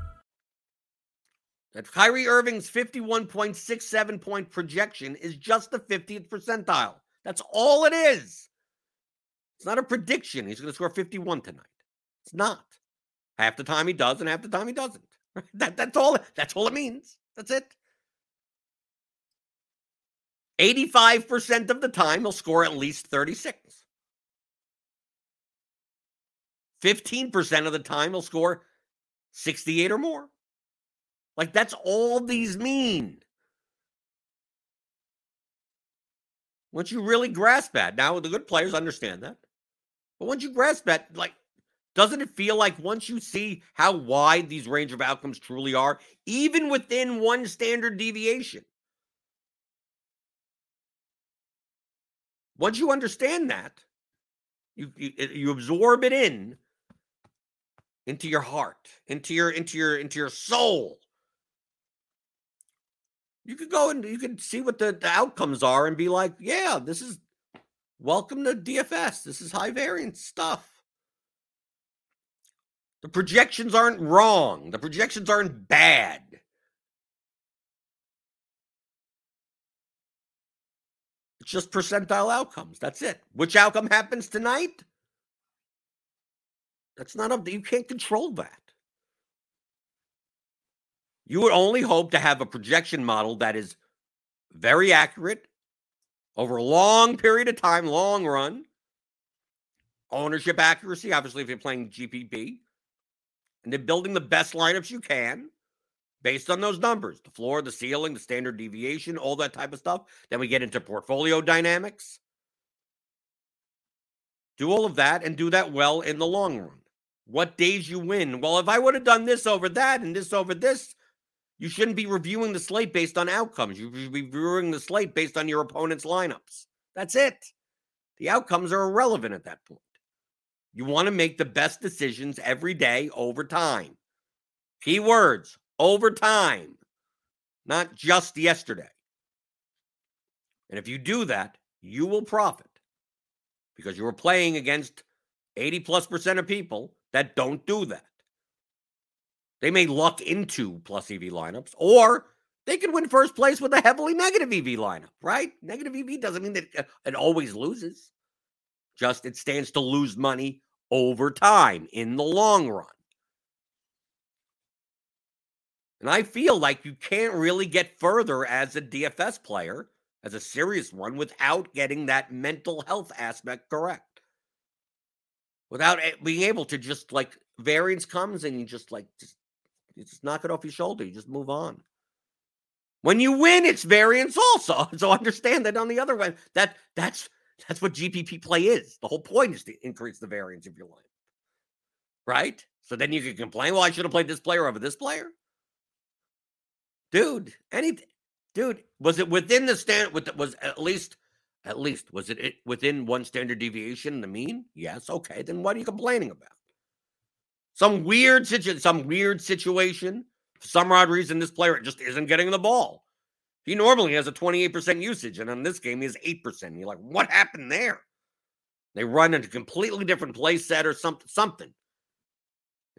That Kyrie Irving's 51.67 point projection is just the 50th percentile. That's all it is. It's not a prediction. He's going to score 51 tonight. It's not. Half the time he does, and half the time he doesn't. That, that's all. That's all it means. That's it. 85% of the time he'll score at least 36. 15% of the time he'll score 68 or more. Like that's all these mean. Once you really grasp that, now the good players understand that. But once you grasp that, like, doesn't it feel like once you see how wide these range of outcomes truly are, even within one standard deviation, once you understand that, you, you eh, you absorb it in into your heart, into your into your into your soul. You could go and you could see what the, the outcomes are and be like, yeah, this is welcome to DFS. This is high variance stuff. The projections aren't wrong. The projections aren't bad. It's just percentile outcomes. That's it. Which outcome happens tonight? That's not up. to You can't control that. You would only hope to have a projection model that is very accurate over a long period of time, long run. Ownership accuracy, obviously, if you're playing GPP, and then building the best lineups you can based on those numbers the floor, the ceiling, the standard deviation, all that type of stuff. Then we get into portfolio dynamics. Do all of that and do that well in the long run. What days you win? Well, if I would have done this over that and this over this, you shouldn't be reviewing the slate based on outcomes. You should be reviewing the slate based on your opponent's lineups. That's it. The outcomes are irrelevant at that point. You want to make the best decisions every day over time. Keywords over time, not just yesterday. And if you do that, you will profit because you are playing against 80 plus percent of people that don't do that. They may luck into plus EV lineups, or they could win first place with a heavily negative EV lineup, right? Negative EV doesn't mean that uh, it always loses. Just it stands to lose money over time in the long run. And I feel like you can't really get further as a DFS player, as a serious one, without getting that mental health aspect correct. Without being able to just like variance comes and you just like just you just knock it off your shoulder. You just move on. When you win, it's variance also. So understand that on the other one, that that's that's what GPP play is. The whole point is to increase the variance of your line. Right? So then you can complain, well, I should have played this player over this player. Dude, any dude, was it within the stand? With was at least, at least was it, it within one standard deviation? The mean? Yes. Okay. Then what are you complaining about? Some weird situation. Some weird situation. For some odd reason, this player just isn't getting the ball. He normally has a 28% usage, and in this game, he has 8%. And You're like, what happened there? They run a completely different play set or something, something.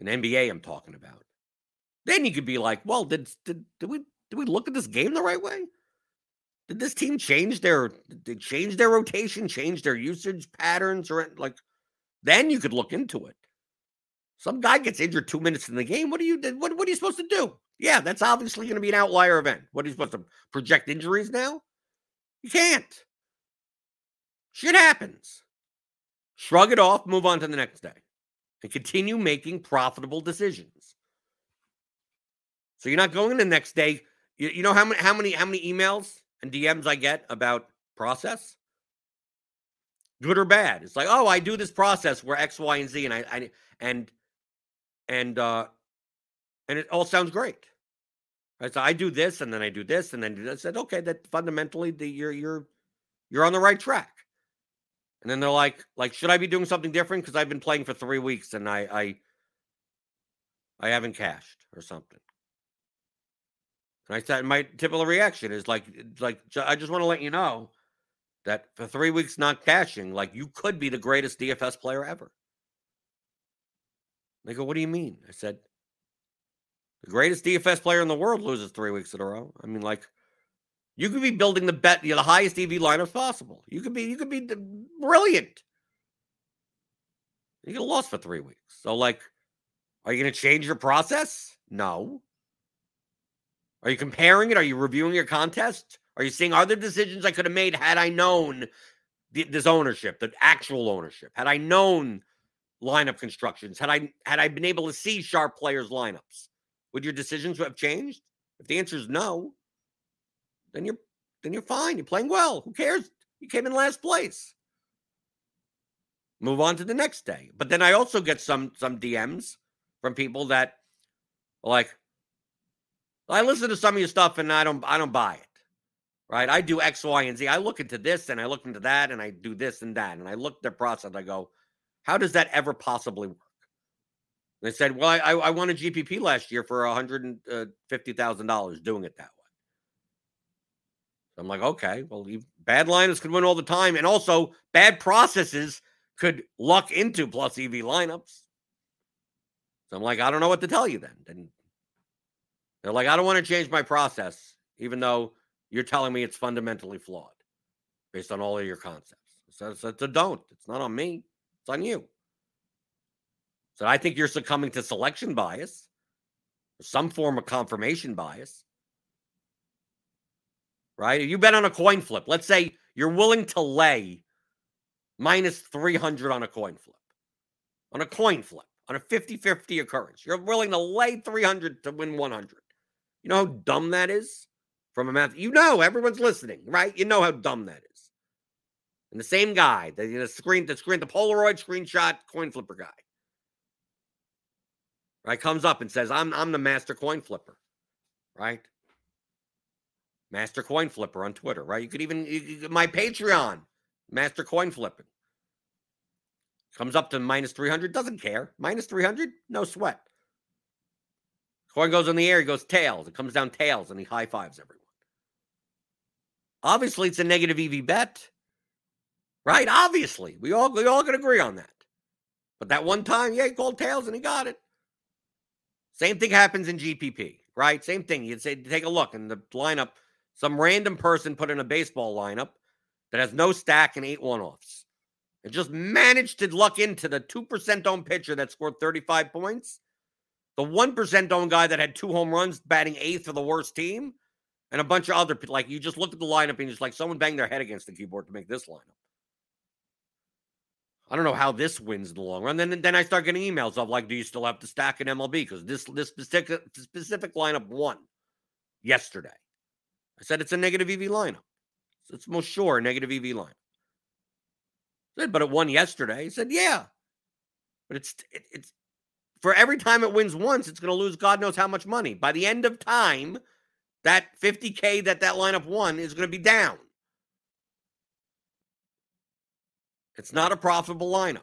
An NBA I'm talking about. Then you could be like, well, did, did, did we did we look at this game the right way? Did this team change their did change their rotation, change their usage patterns, or like then you could look into it. Some guy gets injured two minutes in the game. What are you what, what are you supposed to do? Yeah, that's obviously going to be an outlier event. What are you supposed to project injuries now? You can't. Shit happens. Shrug it off, move on to the next day, and continue making profitable decisions. So you're not going the next day. You, you know how many how many how many emails and DMs I get about process? Good or bad? It's like, oh, I do this process where X, Y, and Z, and I, I and and uh and it all sounds great. Right? So I do this, and then I do this, and then I said, okay, that fundamentally the, you're you're you're on the right track. And then they're like, like, should I be doing something different? Because I've been playing for three weeks and I I I haven't cashed or something. And I said my typical reaction is like, like I just want to let you know that for three weeks not cashing, like you could be the greatest DFS player ever. They go, what do you mean? I said, the greatest DFS player in the world loses three weeks in a row. I mean, like, you could be building the bet, you know, the highest EV lineup possible. You could be, you could be brilliant. You get lost for three weeks. So, like, are you going to change your process? No. Are you comparing it? Are you reviewing your contest? Are you seeing other decisions I could have made had I known this ownership, the actual ownership? Had I known lineup constructions? Had I had I been able to see sharp players' lineups? Would your decisions have changed? If the answer is no, then you're then you're fine. You're playing well. Who cares? You came in last place. Move on to the next day. But then I also get some some DMs from people that like, I listen to some of your stuff and I don't I don't buy it. Right? I do X, Y, and Z. I look into this and I look into that and I do this and that. And I look at the process. I go, how does that ever possibly work? They said, well, I, I won a GPP last year for $150,000 uh, doing it that way. I'm like, okay, well, you, bad lineups could win all the time. And also, bad processes could luck into plus EV lineups. So I'm like, I don't know what to tell you then. And they're like, I don't want to change my process, even though you're telling me it's fundamentally flawed based on all of your concepts. So, so, so don't. It's not on me, it's on you. So I think you're succumbing to selection bias, some form of confirmation bias. Right? If you bet on a coin flip, let's say you're willing to lay minus 300 on a coin flip. On a coin flip, on a 50 50 occurrence, you're willing to lay 300 to win 100. You know how dumb that is? From a math, you know, everyone's listening, right? You know how dumb that is. And the same guy, the, the screen, the screen, the Polaroid screenshot coin flipper guy right, comes up and says, I'm I'm the master coin flipper, right? Master coin flipper on Twitter, right? You could even you, my Patreon, master coin flipping. Comes up to minus 300, doesn't care. Minus 300, no sweat. Coin goes in the air, he goes tails. It comes down tails and he high fives everyone. Obviously, it's a negative EV bet, right? Obviously, we all we all can agree on that. But that one time, yeah, he called tails and he got it. Same thing happens in GPP, right? Same thing. You'd say, take a look in the lineup. Some random person put in a baseball lineup that has no stack and eight one offs. And just managed to luck into the 2% owned pitcher that scored 35 points, the 1% owned guy that had two home runs, batting eighth for the worst team, and a bunch of other, like you just looked at the lineup and just like someone banged their head against the keyboard to make this lineup. I don't know how this wins in the long run. Then then I start getting emails of like, do you still have to stack an MLB? Because this this specific specific lineup won yesterday. I said it's a negative EV lineup. It's most sure a negative EV lineup. I said, but it won yesterday. He said, yeah. But it's it, it's for every time it wins once, it's going to lose God knows how much money. By the end of time, that 50K that that lineup won is going to be down. It's not a profitable lineup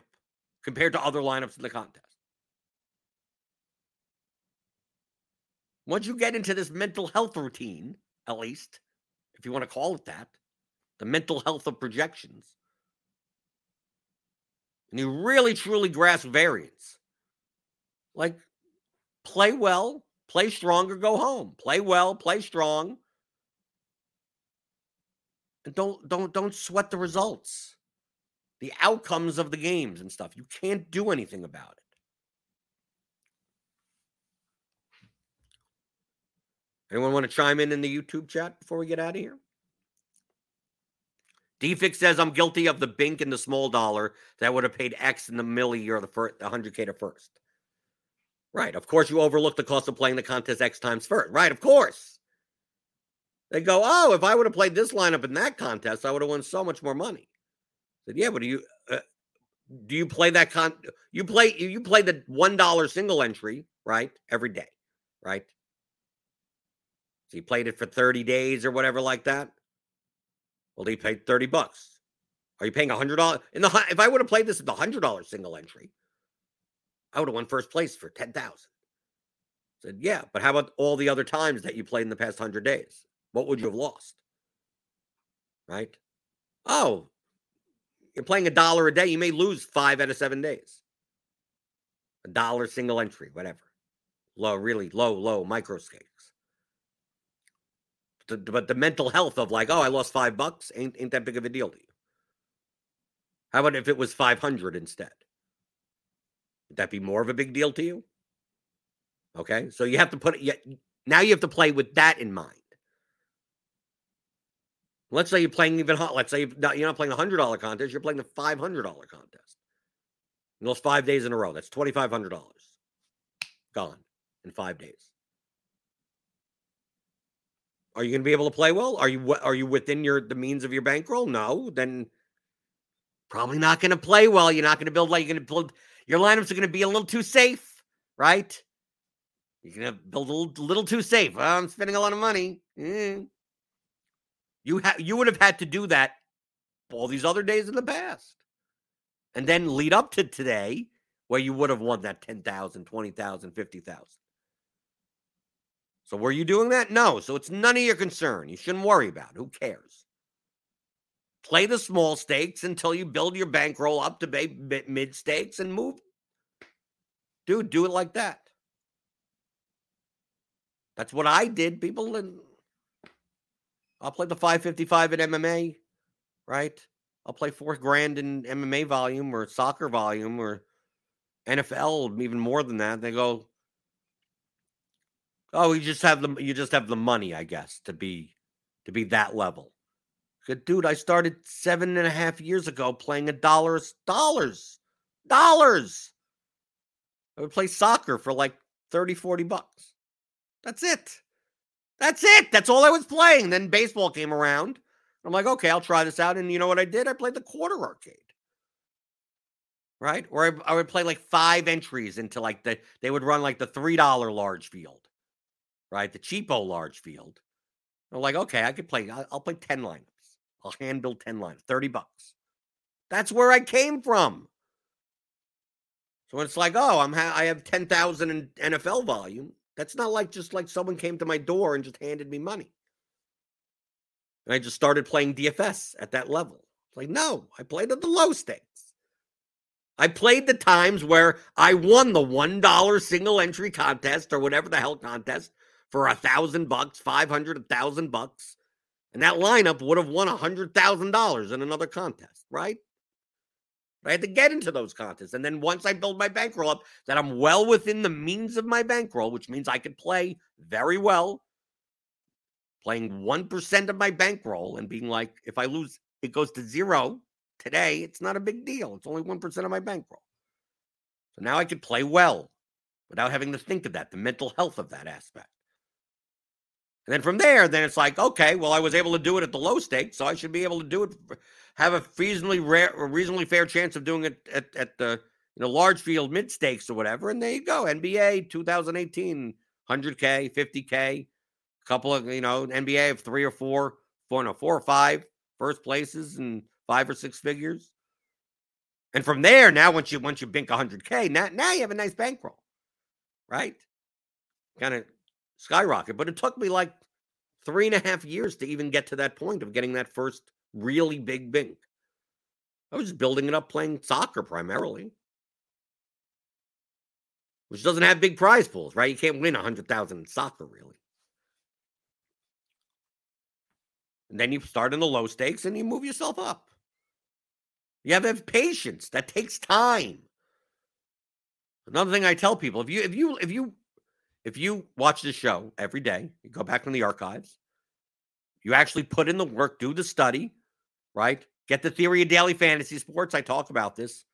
compared to other lineups in the contest. Once you get into this mental health routine, at least, if you want to call it that, the mental health of projections, and you really truly grasp variance, like play well, play strong, or go home. Play well, play strong, and don't don't don't sweat the results, the outcomes of the games and stuff. You can't do anything about it. Anyone want to chime in in the YouTube chat before we get out of here? DFix says I'm guilty of the bink and the small dollar that would have paid X in the milli or the first, 100K to first. Right. Of course, you overlook the cost of playing the contest X times first. Right. Of course. They go, oh, if I would have played this lineup in that contest, I would have won so much more money. Said, yeah, but do you uh, do you play that con? You play you play the one dollar single entry right every day, right? So he played it for 30 days or whatever like that. Well, he paid 30 bucks. Are you paying $100? In the if I would have played this at the $100 single entry, I would have won first place for 10,000. Said, "Yeah, but how about all the other times that you played in the past 100 days? What would you have lost?" Right? Oh, you're playing a dollar a day, you may lose 5 out of 7 days. A dollar single entry, whatever. Low, really low, low micro stakes but the mental health of like, oh, I lost five bucks ain't ain't that big of a deal to you. How about if it was five hundred instead? Would that be more of a big deal to you? Okay, so you have to put it. Now you have to play with that in mind. Let's say you're playing even hot. Let's say you're not, you're not playing a hundred dollar contest. You're playing a five hundred dollar contest. In those five days in a row, that's twenty five hundred dollars gone in five days. Are you going to be able to play well? Are you are you within your the means of your bankroll? No, then probably not going to play well. You're not going to build like you're going to build your lineups are going to be a little too safe, right? You're going to build a little, little too safe. I'm spending a lot of money. Mm. You ha- you would have had to do that all these other days in the past. And then lead up to today where you would have won that 10,000, 20,000, 50,000. So were you doing that? No. So it's none of your concern. You shouldn't worry about it. Who cares? Play the small stakes until you build your bankroll up to mid stakes and move. Dude, do it like that. That's what I did. People, and I'll play the 555 at MMA, right? I'll play four grand in MMA volume or soccer volume or NFL, even more than that. They go, Oh, you just have the you just have the money, I guess, to be to be that level. Good dude, I started seven and a half years ago playing a dollars, dollars, dollars. I would play soccer for like 30, 40 bucks. That's it. That's it. That's all I was playing. Then baseball came around. I'm like, okay, I'll try this out. And you know what I did? I played the quarter arcade. Right? Or I, I would play like five entries into like the, they would run like the $3 large field right? The cheapo large field. I'm like, okay, I could play. I'll, play 10 lineups. I'll hand build 10 lineups, 30 bucks. That's where I came from. So it's like, oh, I'm ha- I have 10,000 in NFL volume. That's not like just like someone came to my door and just handed me money. And I just started playing DFS at that level. Like, no, I played at the low stakes. I played the times where I won the $1 single entry contest or whatever the hell contest for a thousand bucks, five hundred, a thousand bucks, and that lineup would have won a hundred thousand dollars in another contest, right? I had to get into those contests. And then once I build my bankroll up, that I'm well within the means of my bankroll, which means I could play very well, playing 1% of my bankroll and being like, if I lose, it goes to zero today, it's not a big deal. It's only 1% of my bankroll. So now I could play well without having to think of that, the mental health of that aspect. And then from there, then it's like, okay, well, I was able to do it at the low stakes, so I should be able to do it, have a reasonably rare, a reasonably fair chance of doing it at, at the large field mid stakes or whatever. And there you go, NBA 2018, 100k, 50K, a couple of, you know, NBA of three or four, four, no, four or five first places and five or six figures. And from there, now once you once you bink 100K, now, now you have a nice bankroll, right? Kind of skyrocket. But it took me like three and a half years to even get to that point of getting that first really big bink. I was just building it up playing soccer primarily, which doesn't have big prize pools, right? You can't win a hundred thousand in soccer, really. And then you start in the low stakes and you move yourself up. You have to have patience. That takes time. Another thing I tell people: if you if you if you if you watch the show every day, you go back in the archives, you actually put in the work, do the study, right? Get the theory of daily fantasy sports. I talk about this.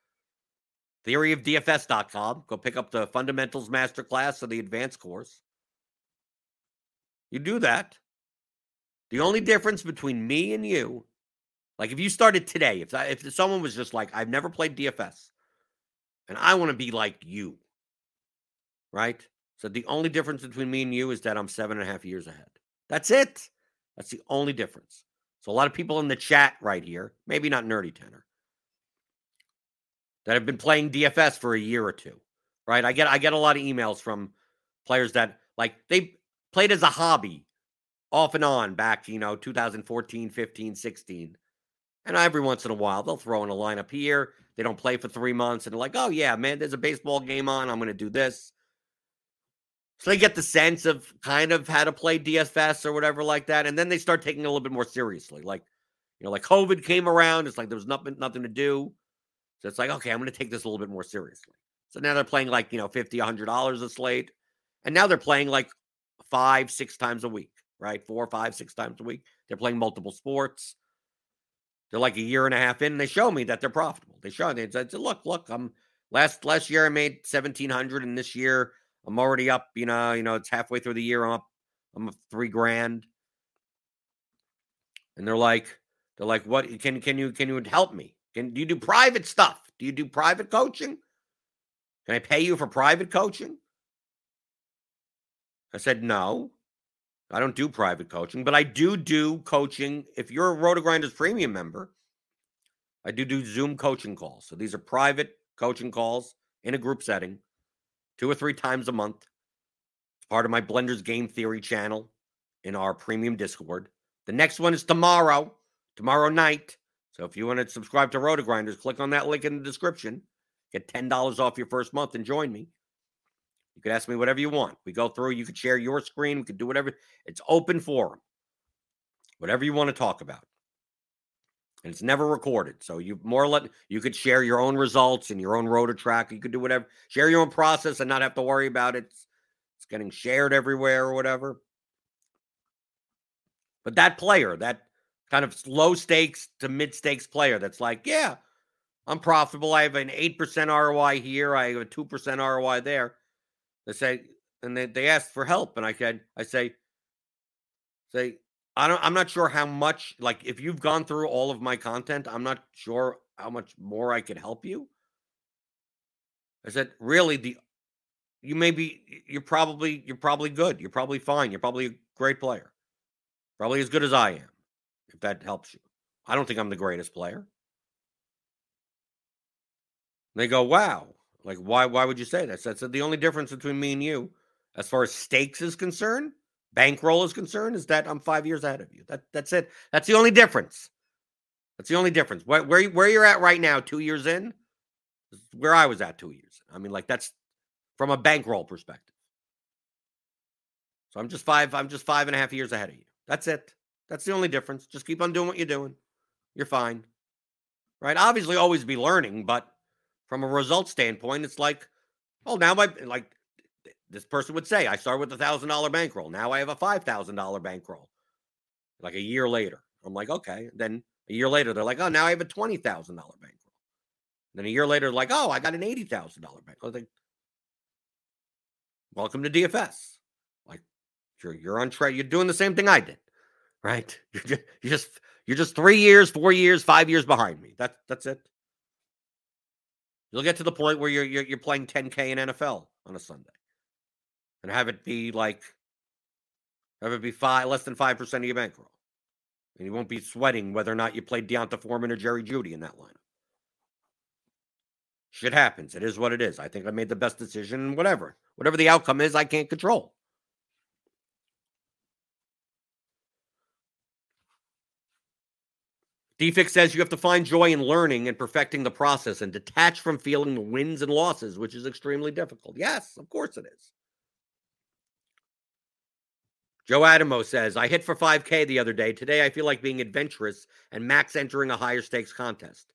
Theory of DFS.com. Go pick up the fundamentals masterclass or the advanced course. You do that. The only difference between me and you, like if you started today, if if someone was just like, I've never played DFS, and I want to be like you, right? So the only difference between me and you is that I'm seven and a half years ahead. That's it. That's the only difference. So a lot of people in the chat right here, maybe not nerdy tenor, that have been playing DFS for a year or two, right? I get I get a lot of emails from players that like they played as a hobby off and on back, you know, 2014, 15, 16. And every once in a while, they'll throw in a lineup here. They don't play for three months and they're like, oh, yeah, man, there's a baseball game on. I'm going to do this. So they get the sense of kind of how to play DFS or whatever like that. And then they start taking it a little bit more seriously. Like, you know, like COVID came around. It's like there was nothing, nothing to do. So it's like, okay, I'm going to take this a little bit more seriously. So now they're playing like, you know, 50, $100 a slate. And now they're playing like five, six times a week, right? Four, five, six times a week. They're playing multiple sports. They're like a year and a half in. And they show me that they're profitable. They show me, they said, look, look, I'm last last year I made 1700 and this year I'm already up, you know, you know, it's halfway through the year. I'm up, I'm up three grand. And they're like, they're like, what can can you can you help me? Can do you do private stuff? Do you do private coaching? Can I pay you for private coaching? I said, no, I don't do private coaching, but I do do coaching. If you're a RotoGrinders premium member, I do do Zoom coaching calls. So these are private coaching calls in a group setting two or three times a month. It's part of my Blenders Game Theory channel in our premium Discord. The next one is tomorrow, tomorrow night. So if you want to subscribe to RotoGrinders, click on that link in the description. Get $10 off your first month and join me. You can ask me whatever you want. We go through, you can share your screen, we can do whatever. It's open forum. Whatever you want to talk about and it's never recorded. So you more let you could share your own results and your own road rotor track. You could do whatever, share your own process and not have to worry about it. It's, it's getting shared everywhere or whatever. But that player, that kind of low stakes to mid stakes player, that's like, yeah, I'm profitable. I have an eight percent ROI here. I have a two percent ROI there. They say, and they, they ask for help, and I can I say, say I don't I'm not sure how much like if you've gone through all of my content, I'm not sure how much more I could help you. I said, really the you may be you're probably you're probably good. You're probably fine. You're probably a great player. Probably as good as I am, if that helps you. I don't think I'm the greatest player. And they go, wow. Like, why why would you say that? So I said the only difference between me and you, as far as stakes is concerned, bankroll is concerned is that I'm five years ahead of you. That that's it. That's the only difference. That's the only difference. Where where, where you're at right now, two years in, where I was at two years. I mean, like that's from a bankroll perspective. So I'm just five. I'm just five and a half years ahead of you. That's it. That's the only difference. Just keep on doing what you're doing. You're fine. Right? Obviously, always be learning, but from a result standpoint, it's like, oh, now my like this person would say, I started with a thousand dollar bankroll. Now I have a five thousand dollar bankroll. Like a year later. I'm like, okay. Then a year later, they're like, oh, now I have a twenty thousand dollar bankroll. Then a year later, like, oh, I got an eighty thousand dollar bankroll. Like, welcome to DFS. Like, you're you're on track. You're doing the same thing I did, right? You're just you're just you're just three years, four years, five years behind me. That's that's it. You'll get to the point where you're, you're you're playing 10k in NFL on a Sunday and have it be like Have it be five less than five percent of your bankroll. And you won't be sweating whether or not you played D'Onta Foreman or Jerry Jeudy in that lineup. Shit happens. It is what it is. I think I made the best decision, whatever. Whatever the outcome is, I can't control. Defix says you have to find joy in learning and perfecting the process and detach from feeling the wins and losses, which is extremely difficult. Yes, of course it is. Joe Adamo says, I hit for 5K the other day. Today I feel like being adventurous and max entering a higher stakes contest.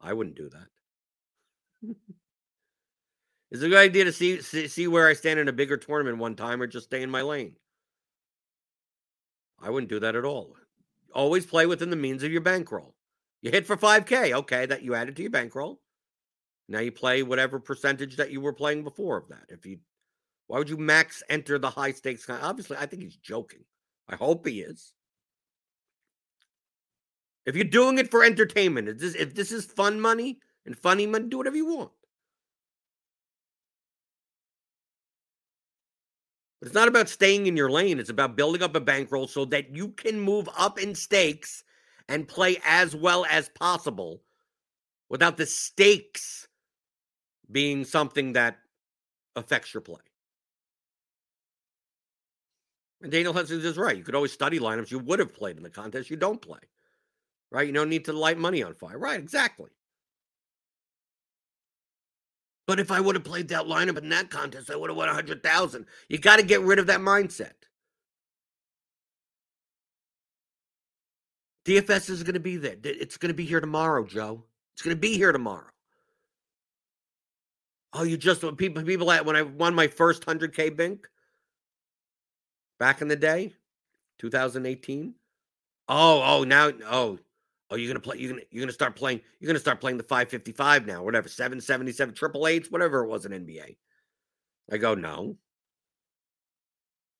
I wouldn't do that. Is it a good idea to see, see where I stand in a bigger tournament one time or just stay in my lane? I wouldn't do that at all. Always play within the means of your bankroll. You hit for 5K, okay, that you added to your bankroll. Now you play whatever percentage that you were playing before of that. If you why would you max enter the high stakes? Obviously, I think he's joking. I hope he is. If you're doing it for entertainment, if this, if this is fun money and funny money, do whatever you want. But it's not about staying in your lane. It's about building up a bankroll so that you can move up in stakes and play as well as possible without the stakes being something that affects your play. And Daniel Hudson is right. You could always study lineups you would have played in the contest. You don't play, right? You don't need to light money on fire. Right, exactly. But if I would have played that lineup in that contest, I would have won 100,000. You got to get rid of that mindset. DFS is going to be there. It's going to be here tomorrow, Joe. It's going to be here tomorrow. Oh, you just people people at when I won my first 100k bink back in the day, 2018. Oh, oh, now, oh, oh, you're gonna play. You're gonna you're gonna start playing. You're gonna start playing the 555 now, whatever, 777, triple eights, whatever it was in NBA. I go, no.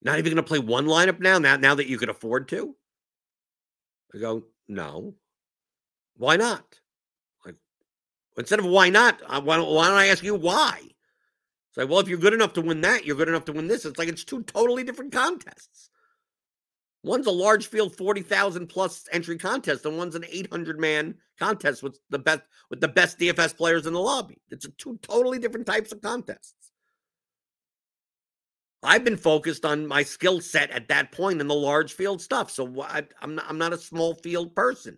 Not even gonna play one lineup now. Now, now that you could afford to. I go, no. Why not? Like, instead of why not, why don't, why don't I ask you why? It's like, well, if you're good enough to win that, you're good enough to win this. It's like it's two totally different contests. One's a large field, forty thousand plus entry contest, and one's an eight hundred man contest with the best with the best DFS players in the lobby. It's two totally different types of contests. I've been focused on my skill set at that point in the large field stuff. So I, I'm not, I'm not a small field person.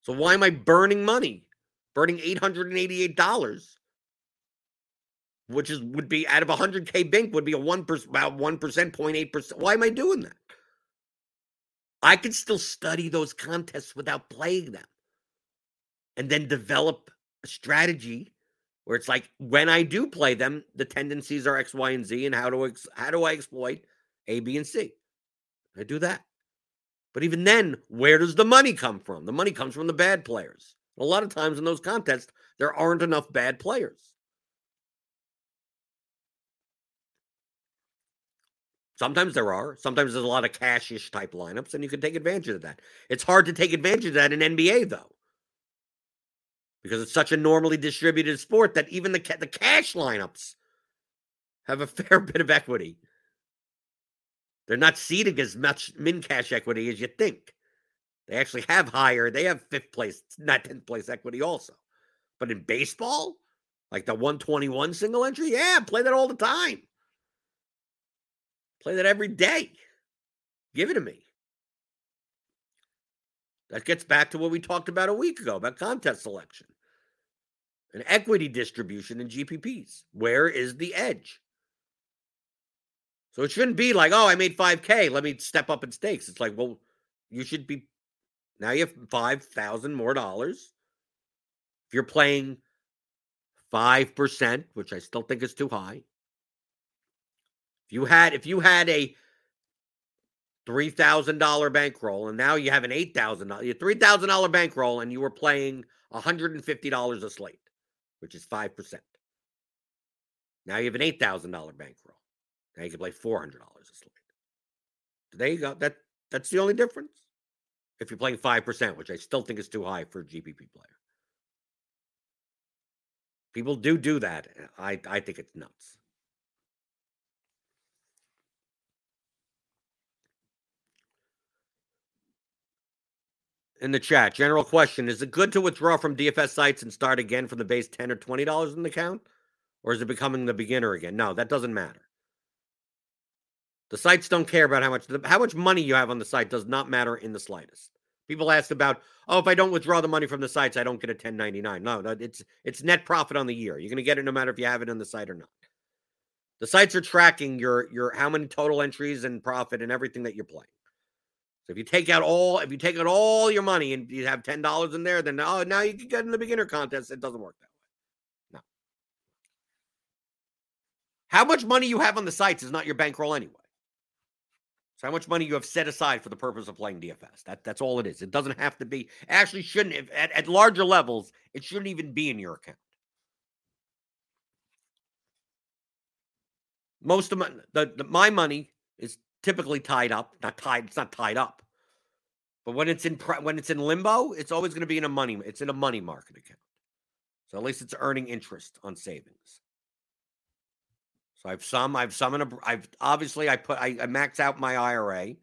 So why am I burning money? Burning eight hundred and eighty-eight dollars which is would be out of 100k bink would be a 1% about 1% 0.8% why am i doing that? I could still study those contests without playing them. And then develop a strategy where it's like when i do play them the tendencies are x y and z and how do how do i exploit a b and c? I do that. But even then where does the money come from? The money comes from the bad players. A lot of times in those contests there aren't enough bad players Sometimes there are. Sometimes there's a lot of cashish type lineups, and you can take advantage of that. It's hard to take advantage of that in NBA though, because it's such a normally distributed sport that even the the cash lineups have a fair bit of equity. They're not seeding as much min cash equity as you think. They actually have higher. They have fifth place, not tenth place equity also. But in baseball, like the 121 single entry, yeah, play that all the time. Play that every day. Give it to me. That gets back to what we talked about a week ago about contest selection and equity distribution in GPPs. Where is the edge? So it shouldn't be like, oh, I made 5K. Let me step up in stakes. It's like, well, you should be now you have 5,000 more dollars. If you're playing 5%, which I still think is too high, if you had if you had a three thousand dollar bankroll and now you have an eight thousand dollar three thousand dollar bankroll and you were playing hundred and fifty dollars a slate, which is five percent. Now you have an eight thousand dollar bankroll. Now you can play four hundred dollars a slate. There you go. That that's the only difference. If you're playing five percent, which I still think is too high for a GPP player. People do do that. I I think it's nuts. In the chat. General question: Is it good to withdraw from DFS sites and start again from the base ten or twenty dollars in the account, or is it becoming the beginner again? No, that doesn't matter. The sites don't care about how much how much money you have on the site does not matter in the slightest. People ask about, oh, if I don't withdraw the money from the sites, I don't get a 1099. No, no, it's it's net profit on the year. You're going to get it no matter if you have it on the site or not. The sites are tracking your your how many total entries and profit and everything that you're playing. So if you take out all if you take out all your money and you have ten dollars in there, then oh now you can get in the beginner contest. It doesn't work that way. No. How much money you have on the sites is not your bankroll anyway. So how much money you have set aside for the purpose of playing DFS. That that's all it is. It doesn't have to be actually shouldn't if, at, at larger levels, it shouldn't even be in your account. Most of my the, the my money is typically tied up, not tied, it's not tied up. But when it's in when it's in limbo, it's always going to be in a money it's in a money market account. So at least it's earning interest on savings. So I've some, I've some in a, I've obviously I put, I, I max out my IRA,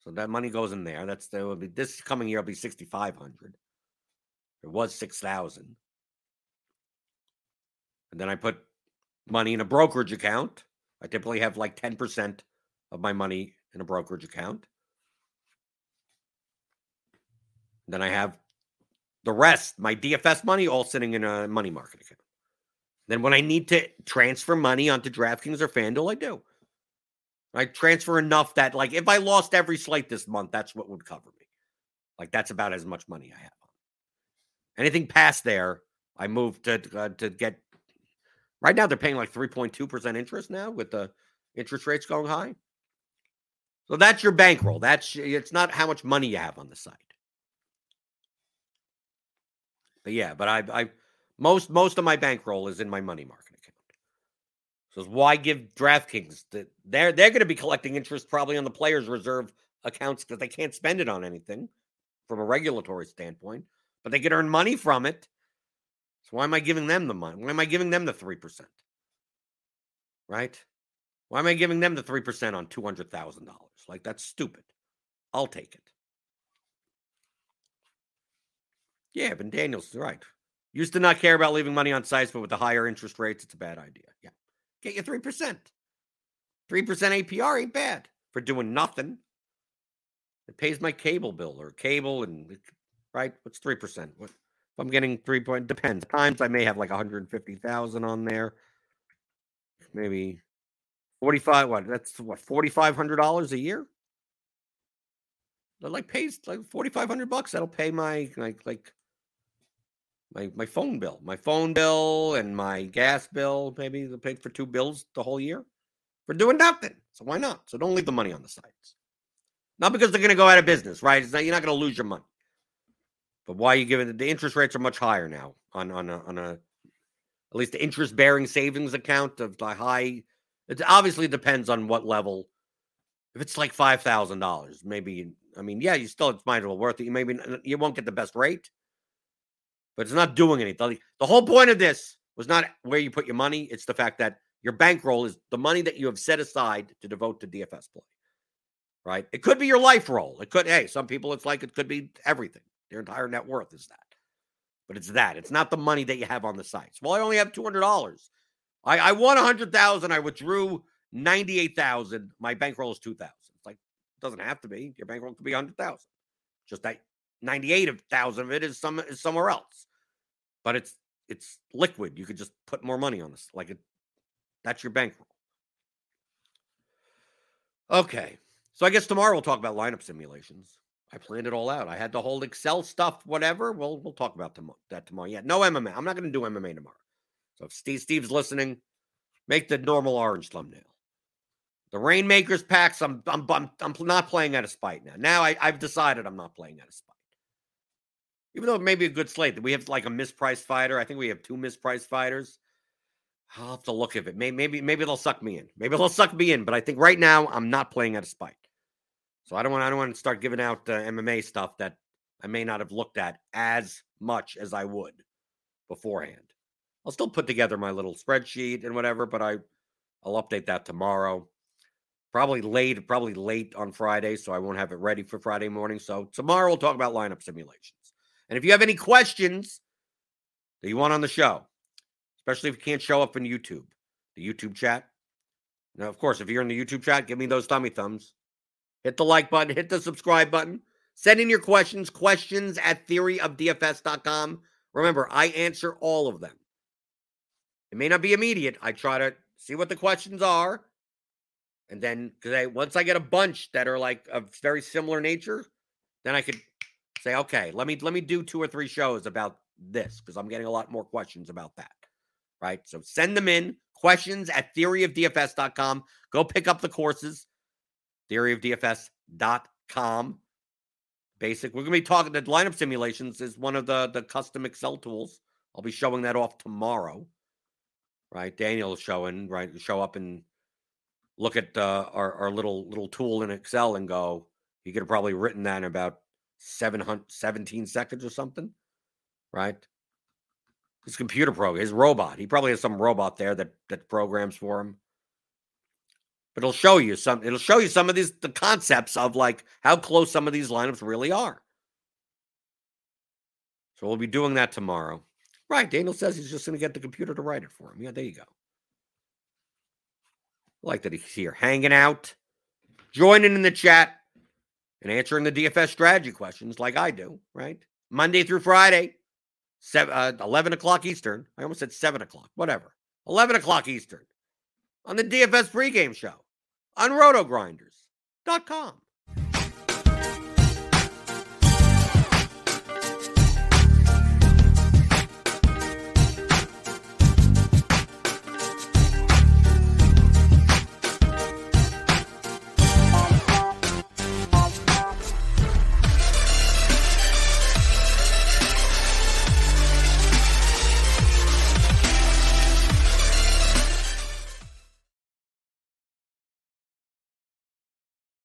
so that money goes in there. That's there will be this coming year will be sixty five hundred. It was six thousand, and then I put money in a brokerage account. I typically have like ten percent of my money in a brokerage account. Then I have the rest, my DFS money, all sitting in a money market account. Then when I need to transfer money onto DraftKings or FanDuel, I do. I transfer enough that, like, if I lost every slate this month, that's what would cover me. Like, that's about as much money I have. Anything past there, I move to uh, to get. Right now, they're paying like three point two percent interest now with the interest rates going high. So that's your bankroll. That's it's not how much money you have on the site. But yeah, but I I most most of my bankroll is in my money market account. So why give DraftKings that they're they're going to be collecting interest probably on the players' reserve accounts because they can't spend it on anything from a regulatory standpoint, but they could earn money from it. So why am I giving them the money? Why am I giving them the three percent? Right? Why am I giving them the three percent on two hundred thousand dollars? Like that's stupid. I'll take it. Yeah, but Daniel's is right. Used to not care about leaving money on sites, but with the higher interest rates, it's a bad idea. Yeah. Get you 3%. 3% APR ain't bad for doing nothing. It pays my cable bill or cable and right. What's 3%? What if I'm getting three point depends. Times I may have like 150,000 on there. Maybe 45 what that's what $4500 a year? That like pays like 4500 bucks that'll pay my like like my my phone bill, my phone bill and my gas bill. Maybe they paid for two bills the whole year for doing nothing. So why not? So don't leave the money on the sites. Not because they're going to go out of business, right? It's not, you're not going to lose your money. But why are you giving the interest rates are much higher now on on a, on a at least the interest bearing savings account of the high. It obviously depends on what level. If it's like five thousand dollars, maybe I mean, yeah, you still it's might as well worth it. You maybe you won't get the best rate, but it's not doing anything. The whole point of this was not where you put your money. It's the fact that your bankroll is the money that you have set aside to devote to DFS play. Right? It could be your life roll. It could, hey, some people it's like it could be everything. Their entire net worth is that. But it's that. It's not the money that you have on the sites. Well, I only have $200. I, I won 100000 I withdrew 98000 My bankroll is 2000 It's like, it doesn't have to be. Your bankroll could be 100000 Just that 98,000 of it is some is somewhere else. But it's it's liquid. You could just put more money on this. Like it that's your bankroll. Okay. So I guess tomorrow we'll talk about lineup simulations. I planned it all out. I had the whole Excel stuff, whatever. We'll we'll talk about that tomorrow. Yeah, no MMA. I'm not going to do MMA tomorrow. So if Steve Steve's listening, make the normal orange thumbnail. The Rainmakers packs. I'm I'm I'm, I'm not playing out of spite now. Now I, I've decided I'm not playing out of spite even though it may be a good slate, we have like a mispriced fighter. I think we have two mispriced fighters. I'll have to look at it. Maybe, maybe, maybe they'll suck me in. Maybe they'll suck me in. But I think right now I'm not playing out of spite. So I don't want. I don't want to start giving out uh, MMA stuff that I may not have looked at as much as I would beforehand. I'll still put together my little spreadsheet and whatever, but I I'll update that tomorrow. Probably late, probably late on Friday, so I won't have it ready for Friday morning. So tomorrow we'll talk about lineup simulations. And if you have any questions that you want on the show, especially if you can't show up in YouTube, the YouTube chat. Now, of course, if you're in the YouTube chat, give me those tummy thumbs. Hit the like button, hit the subscribe button. Send in your questions, questions at theoryofdfs.com. Remember, I answer all of them. It may not be immediate. I try to see what the questions are. And then, because I, once I get a bunch that are like of very similar nature, then I could say, okay, let me let me do two or three shows about this because I'm getting a lot more questions about that. Right. So send them in. Questions at theoryofdfs.com. Go pick up the courses. Theoryofdfs.com. Basic. We're gonna be talking the lineup simulations is one of the the custom Excel tools. I'll be showing that off tomorrow. Right. Daniel's showing, right, show up and look at uh, our, our little little tool in Excel and go, you could have probably written that in about 700, 17 seconds or something, right? His computer program, his robot. He probably has some robot there that that programs for him. But it'll show you some. It'll show you some of these the concepts of like how close some of these lineups really are. So we'll be doing that tomorrow. Right. Daniel says he's just going to get the computer to write it for him. Yeah, there you go. I like that he's here hanging out, joining in the chat, and answering the DFS strategy questions like I do, right? Monday through Friday, seven, uh, 11 o'clock Eastern. I almost said 7 o'clock, whatever. 11 o'clock Eastern on the DFS pregame show on rotogrinders.com.